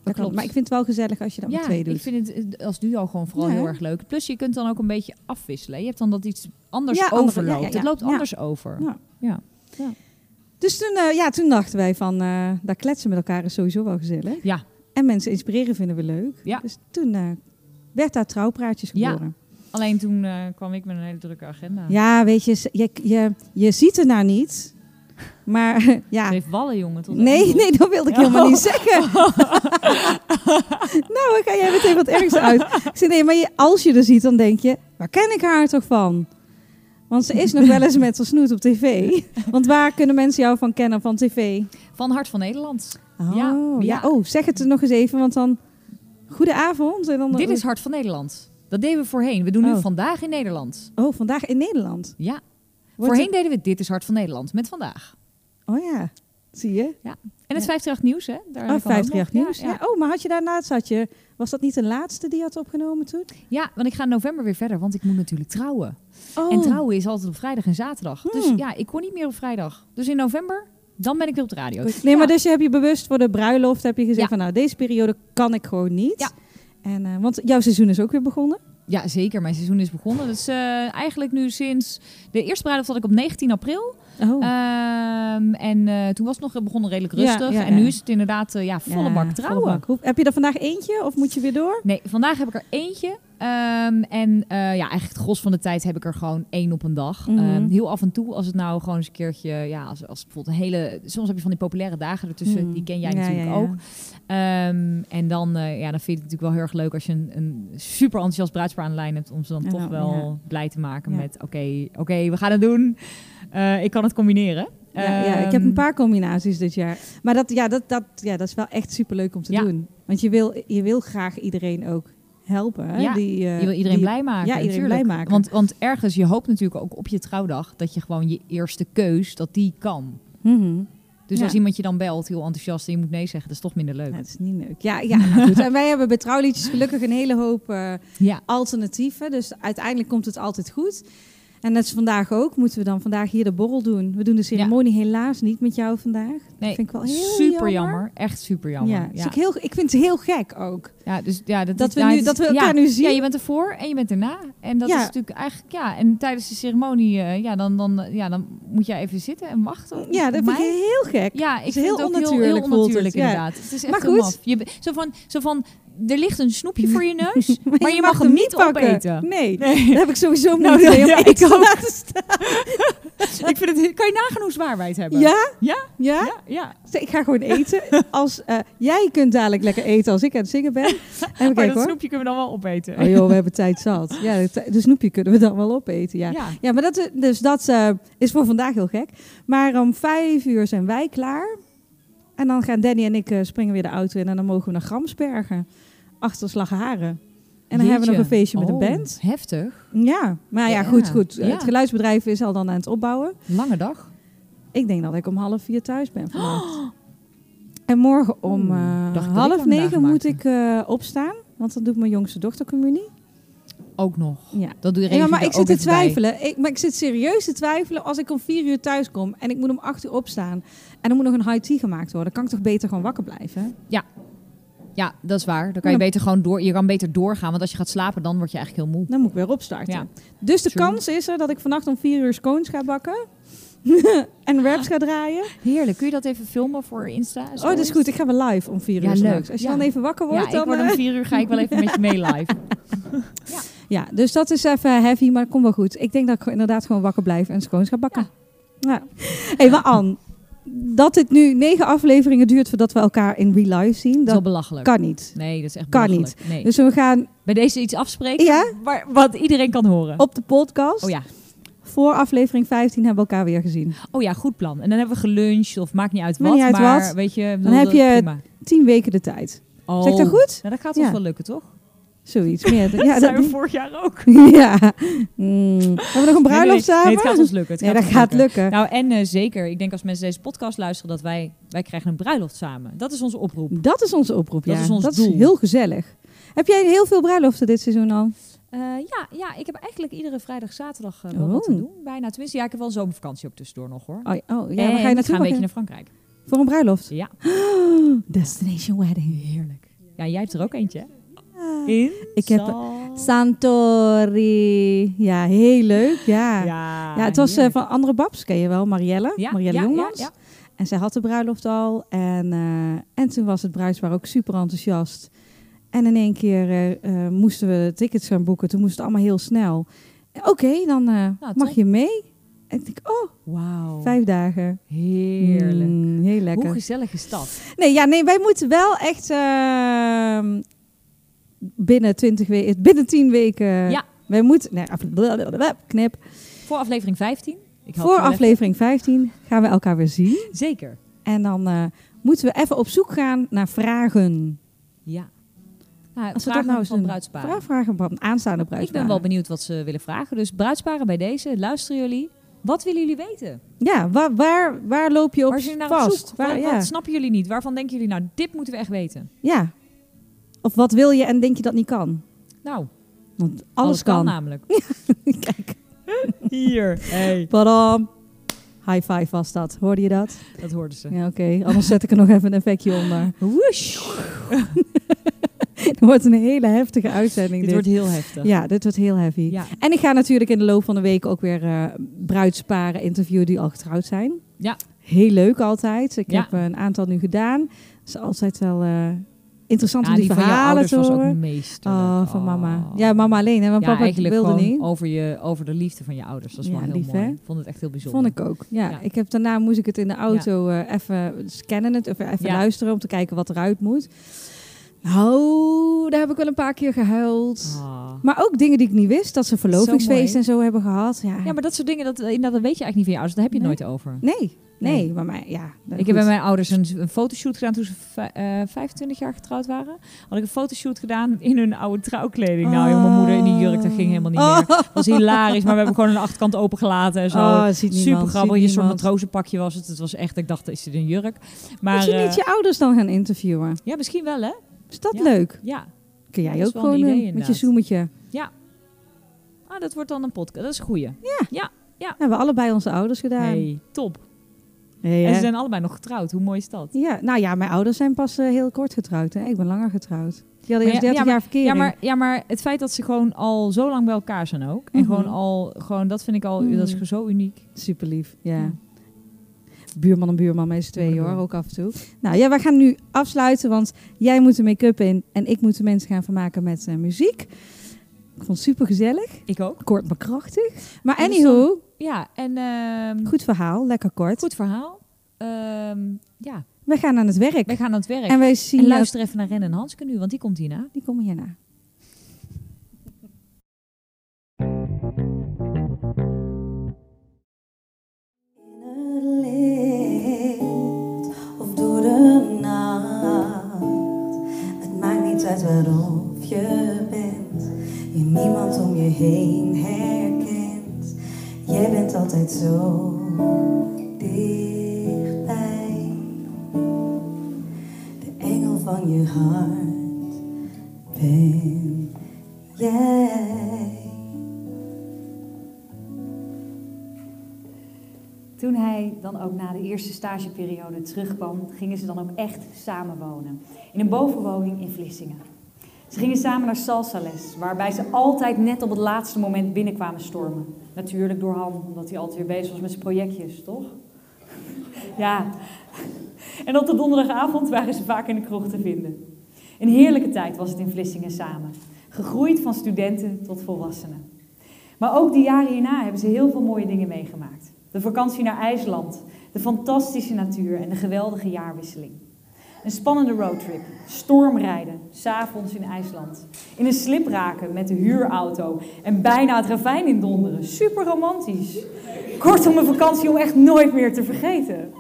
Speaker 3: Dat klopt.
Speaker 1: Maar ik vind het wel gezellig als je dat met
Speaker 3: ja,
Speaker 1: twee doet.
Speaker 3: ik vind het als duo gewoon vooral
Speaker 1: Ja,
Speaker 3: heel erg leuk. Plus je kunt dan ook een beetje afwisselen. Je hebt dan dat iets anders
Speaker 1: Ja,
Speaker 3: overloopt. Het loopt anders over.
Speaker 1: Ja.
Speaker 3: Ja.
Speaker 1: Dus toen, eh, ja, toen dachten wij van, eh daar kletsen met elkaar is sowieso wel gezellig.
Speaker 3: Ja.
Speaker 1: En mensen inspireren vinden we leuk.
Speaker 3: Ja.
Speaker 1: Dus toen eh, werd daar trouwpraatjes
Speaker 3: Ja.
Speaker 1: geboren.
Speaker 3: Alleen toen kwam ik met een hele drukke agenda.
Speaker 1: Ja, weet je, je, je, je ziet er nou niet. Maar ja,
Speaker 3: heeft wallen, jongen. Tot
Speaker 1: nee, nee, dat wilde ik helemaal niet zeggen. nou, dan ga jij meteen wat ergens uit. Ik zei, nee, maar je, als je er ziet, dan denk je, waar ken ik haar toch van? Want ze is nog wel eens met haar snoet op tv. Want waar kunnen mensen jou van kennen van tv?
Speaker 3: Van Hart van Nederland.
Speaker 1: Oh,
Speaker 3: Ja,
Speaker 1: ja. Oh, zeg het er nog eens even, want dan... Goedenavond. En dan,
Speaker 3: Dit is Hart van Nederland. Dat deden we voorheen. We doen nu
Speaker 1: Oh.
Speaker 3: vandaag in Nederland.
Speaker 1: Oh, vandaag in Nederland.
Speaker 3: Ja.
Speaker 1: Wordt
Speaker 3: voorheen deden we Dit is Hart van Nederland. Met vandaag.
Speaker 1: het- Oh ja, zie je?
Speaker 3: En het 538 nieuws, hè? Daar
Speaker 1: Oh,
Speaker 3: kan ook
Speaker 1: 538
Speaker 3: nog.
Speaker 1: nieuws.
Speaker 3: Ja,
Speaker 1: Ja,
Speaker 3: ja.
Speaker 1: Oh, maar had je daarnaast, had je... Was dat niet de laatste die je had opgenomen toen?
Speaker 3: Ja, want ik ga in november weer verder, want ik moet natuurlijk trouwen.
Speaker 1: Oh,
Speaker 3: En trouwen is altijd op vrijdag en zaterdag. Dus
Speaker 1: Hmm.
Speaker 3: ja, ik kon niet meer op vrijdag. Dus in november, dan ben ik weer op de radio.
Speaker 1: Nee,
Speaker 3: Ja.
Speaker 1: maar dus je hebt je bewust voor de bruiloft heb je gezegd
Speaker 3: Ja.
Speaker 1: van nou, deze periode kan ik gewoon niet.
Speaker 3: Ja.
Speaker 1: En, eh, want jouw seizoen is ook weer begonnen.
Speaker 3: Ja, zeker. Mijn seizoen is begonnen. Dus eh, eigenlijk nu sinds... De eerste bruiloft had ik op 19 april.
Speaker 1: Oh.
Speaker 3: Ehm, en eh, toen was het nog begonnen redelijk rustig.
Speaker 1: ja,
Speaker 3: en nu is het inderdaad eh, ja, volle bak trouwen.
Speaker 1: Heb je er vandaag eentje of moet je weer door?
Speaker 3: Nee, vandaag heb ik er eentje. Ehm, en eh, ja, eigenlijk het gros van de tijd heb ik er gewoon één op een dag.
Speaker 1: Mhm.
Speaker 3: Ehm, heel af en toe, als het nou gewoon eens een keertje... Ja, als, als bijvoorbeeld een hele... Soms heb je van die populaire dagen ertussen.
Speaker 1: Hmm.
Speaker 3: Die ken jij
Speaker 1: Ja,
Speaker 3: natuurlijk
Speaker 1: ja, ja.
Speaker 3: ook. Ehm, en dan, eh, ja, dan vind ik het natuurlijk wel heel erg leuk als je een, een super enthousiast bruidspaar aan de lijn hebt. Om ze dan toch wel blij te maken met... Oké, oké, we gaan het doen. Eh, ik kan het combineren.
Speaker 1: Ja, ja, ik heb een paar combinaties dit jaar. Maar dat, ja, dat, dat, ja, dat is wel echt superleuk om te doen. Want je wil, je wil graag iedereen ook helpen. Hè?
Speaker 3: Ja,
Speaker 1: Die, eh,
Speaker 3: Je wil iedereen
Speaker 1: die-
Speaker 3: blij maken.
Speaker 1: ja, iedereen blij maken.
Speaker 3: Want, want ergens, je hoopt natuurlijk ook op je trouwdag dat je gewoon je eerste keus, dat die kan.
Speaker 1: Mhm.
Speaker 3: Dus
Speaker 1: Ja.
Speaker 3: als iemand je dan belt, heel enthousiast, en je moet nee zeggen, dat is toch minder leuk.
Speaker 1: Ja, het is niet leuk. Ja, ja nou goed. En wij hebben bij Trouwliedjes gelukkig een hele hoop eh,
Speaker 3: Ja,
Speaker 1: alternatieven. Dus uiteindelijk komt het altijd goed. En net als vandaag ook, moeten we dan vandaag hier de borrel doen. We doen de ceremonie helaas niet met jou vandaag.
Speaker 3: nee,
Speaker 1: vind ik wel heel
Speaker 3: super
Speaker 1: jammer.
Speaker 3: jammer. Echt super jammer.
Speaker 1: Ja,
Speaker 3: Ja,
Speaker 1: is ook heel, ik vind het heel gek ook.
Speaker 3: Ja, dus ja, dat,
Speaker 1: Dat
Speaker 3: is-
Speaker 1: we
Speaker 3: nou,
Speaker 1: nu- dat
Speaker 3: is-
Speaker 1: we elkaar nu zien.
Speaker 3: Ja, je bent ervoor en je bent erna. En dat is natuurlijk eigenlijk, ja, en tijdens de ceremonie, eh, ja, dan, dan, ja, dan moet jij even zitten en wachten.
Speaker 1: Ja, dat vind ik heel gek.
Speaker 3: Ja, ik
Speaker 1: is
Speaker 3: vind
Speaker 1: heel
Speaker 3: het ook
Speaker 1: onnatuurlijk
Speaker 3: heel onnatuurlijk inderdaad. Het is echt
Speaker 1: Maar goed.
Speaker 3: zo, van, zo van, er ligt een snoepje voor je neus,
Speaker 1: Maar,
Speaker 3: maar je mag hem niet opeten.
Speaker 1: Nee,
Speaker 3: Nee.
Speaker 1: daar heb ik sowieso
Speaker 3: Nou,
Speaker 1: moeite mee om
Speaker 3: ja, ik ook.
Speaker 1: laten staan.
Speaker 3: ik vind het, kan je nagaan hoe zwaar wij het hebben?
Speaker 1: Ja?
Speaker 3: Ja?
Speaker 1: Ja?
Speaker 3: Ja,
Speaker 1: Ik ga gewoon eten. Als, eh, jij kunt dadelijk lekker eten als ik aan het zingen ben. Even
Speaker 3: Maar
Speaker 1: kijken
Speaker 3: dat
Speaker 1: hoor.
Speaker 3: snoepje kunnen we dan wel opeten.
Speaker 1: Oh joh, we hebben tijd zat. Ja, de, snoepje kunnen we dan wel opeten. Ja,
Speaker 3: Ja.
Speaker 1: ja maar dat, is- dus dat eh, is voor vandaag heel gek. Maar om vijf uur zijn wij klaar. En dan gaan Danny en ik eh, springen weer de auto in. En dan mogen we naar Gramsbergen. Achter Slagharen. En dan hebben we nog een feestje met
Speaker 3: Oh,
Speaker 1: een band.
Speaker 3: Heftig.
Speaker 1: Ja, maar ja,
Speaker 3: Ja.
Speaker 1: goed, goed.
Speaker 3: Ja.
Speaker 1: Het geluidsbedrijf is al dan aan het opbouwen.
Speaker 3: Lange dag.
Speaker 1: Ik denk dat ik om half vier thuis ben vannacht. En morgen om eh, half negen moet ik eh, opstaan. Want dan doet mijn jongste dochter communie.
Speaker 3: Ook nog.
Speaker 1: Ja.
Speaker 3: Dat doe je
Speaker 1: Ja, maar ik zit te
Speaker 3: bij.
Speaker 1: twijfelen. Ik, maar ik zit serieus te twijfelen als ik om vier uur thuis kom en ik moet om acht uur opstaan. En er moet nog een high tea gemaakt worden. Kan ik toch beter gewoon wakker blijven?
Speaker 3: Ja, dat is waar. Dan kan je
Speaker 1: Ja.
Speaker 3: beter gewoon door. Je kan beter doorgaan, want als je gaat slapen, dan word je eigenlijk heel moe.
Speaker 1: Dan moet ik weer opstarten.
Speaker 3: Ja.
Speaker 1: Dus de
Speaker 3: True.
Speaker 1: kans is er dat ik vannacht om vier uur scones ga bakken. en raps ga draaien.
Speaker 3: Heerlijk. Kun je dat even filmen voor Insta?
Speaker 1: Oh, dat is goed. Ik ga wel live om vier
Speaker 3: Ja,
Speaker 1: uur.
Speaker 3: leuk.
Speaker 1: s'nachts. Als je
Speaker 3: Ja.
Speaker 1: dan even wakker wordt,
Speaker 3: Ja, ik
Speaker 1: dan...
Speaker 3: word om
Speaker 1: eh,
Speaker 3: vier uur ga ik wel even met je mee live.
Speaker 1: Ja, dus dat is even heavy, maar het komt wel goed. Ik denk dat ik inderdaad gewoon wakker blijf en scones ga bakken. Ja. hey, maar Ann, dat dit nu negen afleveringen duurt voordat we elkaar in real life zien,
Speaker 3: Dat is wel
Speaker 1: dat
Speaker 3: belachelijk.
Speaker 1: kan niet.
Speaker 3: Nee, dat is echt
Speaker 1: Kan
Speaker 3: belachelijk. Nee.
Speaker 1: Dus we gaan
Speaker 3: Bij deze iets afspreken
Speaker 1: Ja?
Speaker 3: waar, wat iedereen kan horen.
Speaker 1: op de podcast
Speaker 3: Oh ja.
Speaker 1: voor aflevering 15 hebben we elkaar weer gezien.
Speaker 3: oh ja, goed plan. En dan hebben we geluncht of maakt niet uit wat.
Speaker 1: niet uit
Speaker 3: maar
Speaker 1: wat.
Speaker 3: weet je,
Speaker 1: Dan heb je
Speaker 3: prima.
Speaker 1: Tien weken de tijd.
Speaker 3: Oh.
Speaker 1: Zeg dat goed?
Speaker 3: Nou, dat gaat ons
Speaker 1: Ja.
Speaker 3: wel lukken, toch?
Speaker 1: Zoiets meer.
Speaker 3: Dat
Speaker 1: Ja,
Speaker 3: zijn we
Speaker 1: dat,
Speaker 3: vorig jaar ook.
Speaker 1: ja. Mm. Hebben we nog een bruiloft
Speaker 3: Nee, nee,
Speaker 1: samen?
Speaker 3: Nee, het gaat ons lukken. Het gaat
Speaker 1: dat gaat lukken.
Speaker 3: Nou, en eh, zeker, ik denk als mensen deze podcast luisteren, dat wij, wij krijgen een bruiloft samen. Dat is onze oproep.
Speaker 1: Dat is onze oproep,
Speaker 3: Dat
Speaker 1: ja.
Speaker 3: is ons
Speaker 1: dat
Speaker 3: doel.
Speaker 1: is heel gezellig. Heb jij heel veel bruiloften dit seizoen al?
Speaker 3: Eh, ja, ja, ik heb eigenlijk iedere vrijdag, zaterdag wel wat te
Speaker 1: Oh.
Speaker 3: doen. Bijna. Tenminste, ja, ik heb wel een zomervakantie ook tussendoor nog hoor.
Speaker 1: Oh, oh ja,
Speaker 3: en
Speaker 1: ga je
Speaker 3: ga
Speaker 1: naartoe?
Speaker 3: een beetje naar Frankrijk.
Speaker 1: Voor een bruiloft?
Speaker 3: Ja,
Speaker 1: Destination wedding.
Speaker 3: heerlijk. Ja, jij hebt er ook eentje, hè?
Speaker 1: Ah.
Speaker 3: In
Speaker 1: Ik heb
Speaker 3: San-
Speaker 1: Santori. Ja, heel leuk. Ja, ja.
Speaker 3: Ja,
Speaker 1: het was eh, van andere babs, ken je wel, Marielle.
Speaker 3: Ja,
Speaker 1: Marielle
Speaker 3: ja,
Speaker 1: Jongmans.
Speaker 3: ja.
Speaker 1: En zij had de bruiloft al. En, eh, en toen was het bruidspaar ook super enthousiast. En in één keer eh, moesten we tickets gaan boeken. Toen moest het allemaal heel snel. Oké, dan
Speaker 3: top.
Speaker 1: mag je mee. En ik denk, oh,
Speaker 3: Wauw.
Speaker 1: vijf dagen.
Speaker 3: Heerlijk.
Speaker 1: Mm, heel lekker.
Speaker 3: Hoe gezellig is dat?
Speaker 1: Nee, ja, nee, wij moeten wel echt ehm, binnen 20 weken, binnen 10 weken.
Speaker 3: Ja.
Speaker 1: Wij moeten, nee, knip.
Speaker 3: Voor aflevering 15. Ik
Speaker 1: Voor aflevering 15 gaan we elkaar weer zien.
Speaker 3: Zeker.
Speaker 1: En dan eh, moeten we even op zoek gaan naar vragen.
Speaker 3: Ja. Nou,
Speaker 1: Als we dat nou eens
Speaker 3: van bruidsparen.
Speaker 1: Vragen van aanstaande
Speaker 3: Ik
Speaker 1: bruidsparen.
Speaker 3: ben wel benieuwd wat ze willen vragen. Dus bruidsparen bij deze, luisteren jullie. Wat willen jullie weten?
Speaker 1: Ja, waar, waar, waar loop je op
Speaker 3: Waar zijn jullie naar op
Speaker 1: vast?
Speaker 3: zoek?
Speaker 1: Waar, ja.
Speaker 3: wat snappen jullie niet? Waarvan denken jullie, nou, dit moeten we echt weten?
Speaker 1: ja. Of wat wil je en denk je dat niet kan?
Speaker 3: Nou,
Speaker 1: Want alles, kan.
Speaker 3: namelijk.
Speaker 1: Kijk,
Speaker 3: Hier. Hey.
Speaker 1: padam. High five was dat. Hoorde je dat?
Speaker 3: Dat hoorden ze.
Speaker 1: Ja, oké. Anders zet ik er nog even een effectje onder.
Speaker 3: Woesh.
Speaker 1: Het wordt een hele heftige uitzending.
Speaker 3: Dit
Speaker 1: Dit
Speaker 3: wordt heel heftig.
Speaker 1: Ja, dit wordt heel heavy.
Speaker 3: Ja.
Speaker 1: En ik ga natuurlijk in de loop van de week ook weer eh, bruidsparen interviewen die al getrouwd zijn.
Speaker 3: Ja.
Speaker 1: Heel leuk altijd. Ik
Speaker 3: Ja.
Speaker 1: heb een aantal nu gedaan. Het is altijd wel eh, interessant
Speaker 3: Ja,
Speaker 1: om die,
Speaker 3: die van je
Speaker 1: verhalen
Speaker 3: ouders
Speaker 1: te
Speaker 3: was ook
Speaker 1: horen. Oh, van mama.
Speaker 3: Oh.
Speaker 1: Ja, mama alleen. Hè, want
Speaker 3: Ja,
Speaker 1: papa
Speaker 3: eigenlijk
Speaker 1: wilde niet.
Speaker 3: Over, je, over de liefde van je ouders. Dat is
Speaker 1: Ja,
Speaker 3: wel heel
Speaker 1: lief,
Speaker 3: mooi.
Speaker 1: hè?
Speaker 3: Vond het echt heel bijzonder.
Speaker 1: Vond ik ook. Ja, ik heb daarna moest ik het in de auto eh, even scannen, het, of even luisteren om te kijken wat eruit moet. Nou, daar heb ik wel een paar keer gehuild.
Speaker 3: Ah.
Speaker 1: Maar ook dingen die ik niet wist, dat ze verlovingsfeest en zo hebben gehad. Ja,
Speaker 3: Ja, maar dat soort dingen, dat, inderdaad, dat weet je eigenlijk niet van je ouders. Daar heb je het nooit over.
Speaker 1: nee, nee,
Speaker 3: Nee.
Speaker 1: maar mij, ja.
Speaker 3: Ik
Speaker 1: goed.
Speaker 3: heb bij mijn ouders een, een fotoshoot gedaan toen ze vij- eh, 25 jaar getrouwd waren. Had ik een fotoshoot gedaan in hun oude trouwkleding. Nou, joh, mijn moeder in die jurk, dat ging helemaal niet
Speaker 1: Oh.
Speaker 3: meer. Dat was hilarisch, maar we hebben gewoon een achterkant opengelaten en zo.
Speaker 1: Oh, ziet niemand,
Speaker 3: Super grappig. Je soort matrozenpakje was het. Het was echt, ik dacht, is dit een jurk? Maar
Speaker 1: Moet je
Speaker 3: eh,
Speaker 1: niet je ouders dan gaan interviewen?
Speaker 3: ja, misschien wel hè?
Speaker 1: Is dat
Speaker 3: Ja.
Speaker 1: leuk?
Speaker 3: Ja.
Speaker 1: Kun jij
Speaker 3: Dat
Speaker 1: ook gewoon
Speaker 3: een idee,
Speaker 1: doen met je zoemetje?
Speaker 3: Ah, dat wordt dan een podcast. Dat is een goeie.
Speaker 1: Hebben we allebei onze ouders gedaan.
Speaker 3: Hey, top.
Speaker 1: Hey,
Speaker 3: En ze zijn allebei nog getrouwd. Hoe mooi is dat?
Speaker 1: Ja, nou ja, mijn ouders zijn pas eh, heel kort getrouwd. Hè? Ik ben langer getrouwd. Die hadden eerst
Speaker 3: ja,
Speaker 1: 30
Speaker 3: ja, maar-
Speaker 1: jaar verkering.
Speaker 3: Ja maar, ja, maar het feit dat ze gewoon al zo lang bij elkaar zijn ook. En
Speaker 1: Mhm.
Speaker 3: gewoon al, gewoon, dat vind ik al,
Speaker 1: Mhm.
Speaker 3: dat is zo uniek.
Speaker 1: Super lief, ja.
Speaker 3: Ja.
Speaker 1: Buurman en buurman met z'n tweeën hoor, ook af en toe. Nou ja, wij gaan nu afsluiten, want jij moet de make-up in en ik moet de mensen gaan vermaken met eh, muziek. Ik vond het super gezellig.
Speaker 3: Ik ook.
Speaker 1: Kort maar krachtig. Maar
Speaker 3: En
Speaker 1: anywho,
Speaker 3: Ja, en ehm,
Speaker 1: goed verhaal, lekker kort.
Speaker 3: goed verhaal. Ehm, ja,
Speaker 1: We gaan aan het werk.
Speaker 3: wij gaan aan het werk.
Speaker 1: En wij
Speaker 3: En,
Speaker 1: zien...
Speaker 3: luister even naar Ren en Hanske nu, want die komt hierna.
Speaker 1: Die komen hierna.
Speaker 2: Waarop je bent. Je niemand om je heen herkent. Jij bent altijd zo dichtbij. De engel van je hart ben jij.
Speaker 4: Toen hij dan ook na de eerste stageperiode terugkwam, gingen ze dan ook echt samenwonen. In een bovenwoning in Vlissingen. Ze gingen samen naar salsales, waarbij ze altijd net op het laatste moment binnenkwamen stormen. Natuurlijk door Han, omdat hij altijd weer bezig was met zijn projectjes, toch? Ja. En op de donderdagavond waren ze vaak in de kroeg te vinden. Een heerlijke tijd was het in Vlissingen samen. Gegroeid van studenten tot volwassenen. Maar ook de jaren hierna hebben ze heel veel mooie dingen meegemaakt.
Speaker 3: De vakantie naar IJsland, de fantastische natuur en de geweldige jaarwisseling. Een spannende roadtrip, stormrijden, s'avonds in IJsland. In een slip raken met de huurauto en bijna het ravijn indonderen. Super romantisch. Kortom, een vakantie om echt nooit meer te vergeten.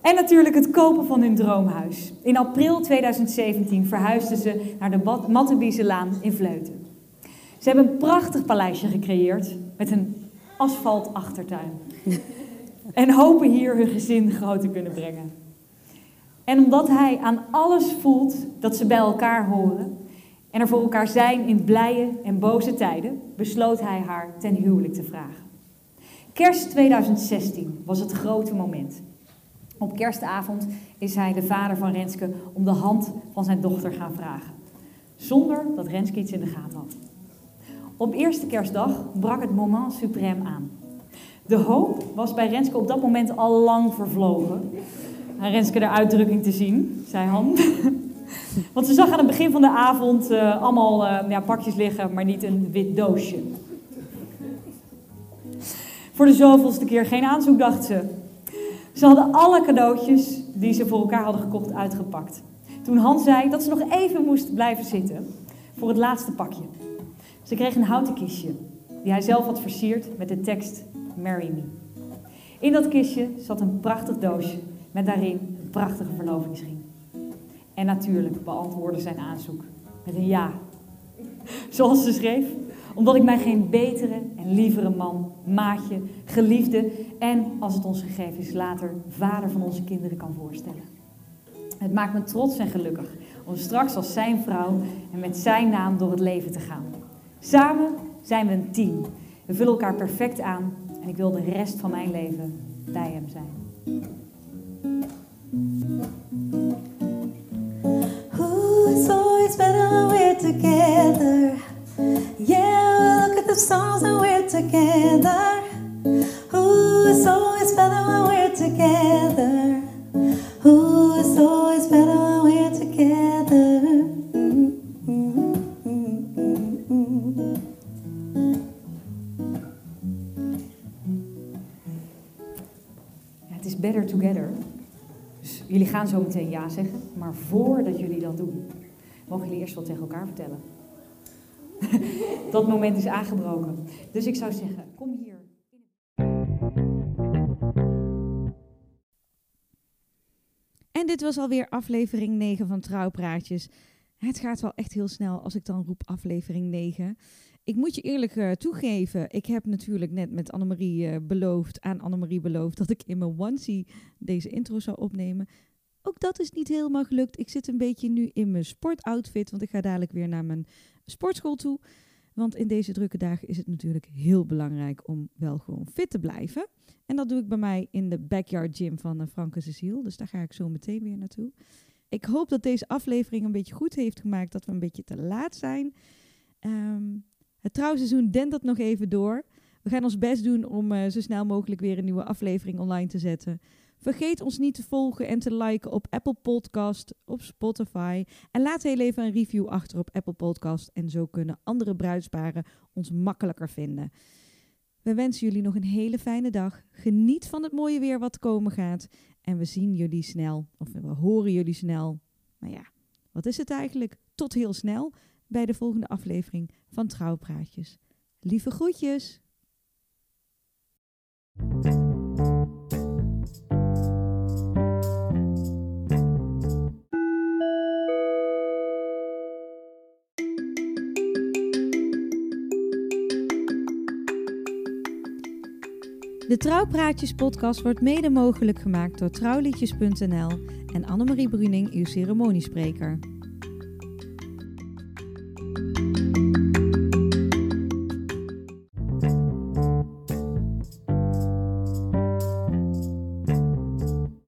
Speaker 3: En natuurlijk het kopen van hun droomhuis. In april 2017 verhuisden ze naar de Mattebieselaan in Vleuten. Ze hebben een prachtig paleisje gecreëerd met een asfaltachtertuin. En hopen hier hun gezin groot te kunnen brengen. En omdat hij aan alles voelt dat ze bij elkaar horen en er voor elkaar zijn in blije en boze tijden, besloot hij haar ten huwelijk te vragen. Kerst 2016 was het grote moment. Op kerstavond is hij de vader van Renske om de hand van zijn dochter gaan vragen. Zonder dat Renske iets in de gaten had. Op eerste kerstdag brak het moment suprême aan. De hoop was bij Renske op dat moment al lang vervlogen. Aan Renske de uitdrukking te zien, zei Han. Want ze zag aan het begin van de avond eh, allemaal eh, pakjes liggen, maar niet een wit doosje. Voor de zoveelste keer geen aanzoek, dacht ze. Ze hadden alle cadeautjes die ze voor elkaar hadden gekocht uitgepakt. Toen Hans zei dat ze nog even moest blijven zitten voor het laatste pakje. Ze kreeg een houten kistje die hij zelf had versierd met de tekst Marry Me. In dat kistje zat een prachtig doosje met daarin een prachtige verlovingsring. En natuurlijk beantwoordde zijn aanzoek met een ja. Zoals ze schreef, omdat ik mij geen betere en lievere man, maatje, geliefde en, als het ons gegeven is, later vader van onze kinderen kan voorstellen. Het maakt me trots en gelukkig om straks als zijn vrouw en met zijn naam door het leven te gaan. Samen zijn we een team. We vullen elkaar perfect aan en ik wil de rest van mijn leven bij hem zijn.
Speaker 5: Ooh, always better when we're together. Yeah, we look at the stars and we're together.
Speaker 3: Voordat jullie dat doen, mogen jullie eerst wat tegen elkaar vertellen. dat moment is aangebroken. Dus ik zou zeggen, kom hier.
Speaker 1: En dit was alweer aflevering 9 van Trouwpraatjes. Het gaat wel echt heel snel als ik dan roep aflevering 9. Ik moet je eerlijk eh, toegeven, ik heb natuurlijk net met Annemarie eh, beloofd, aan Annemarie beloofd, dat ik in mijn onesie deze intro zou opnemen. Ook dat is niet helemaal gelukt. Ik zit een beetje nu in mijn sportoutfit, want ik ga dadelijk weer naar mijn sportschool toe. Want in deze drukke dagen is het natuurlijk heel belangrijk om wel gewoon fit te blijven. En dat doe ik bij mij in de backyard gym van uh, Franke Cecile. Dus daar ga ik zo meteen weer naartoe. Ik hoop dat deze aflevering een beetje goed heeft gemaakt dat we een beetje te laat zijn. Ehm, het trouwseizoen dendert nog even door. We gaan ons best doen om eh, zo snel mogelijk weer een nieuwe aflevering online te zetten. Vergeet ons niet te volgen en te liken op Apple Podcast, op Spotify. En laat heel even een review achter op Apple Podcast. En zo kunnen andere bruidsparen ons makkelijker vinden. We wensen jullie nog een hele fijne dag. Geniet van het mooie weer wat komen gaat. En we zien jullie snel, of we horen jullie snel. Maar ja, wat is het eigenlijk? Tot heel snel bij de volgende aflevering van Trouwpraatjes. Lieve groetjes! De Trouwpraatjes podcast wordt mede mogelijk gemaakt door trouwliedjes.nl en Annemarie Bruning, uw ceremoniespreker.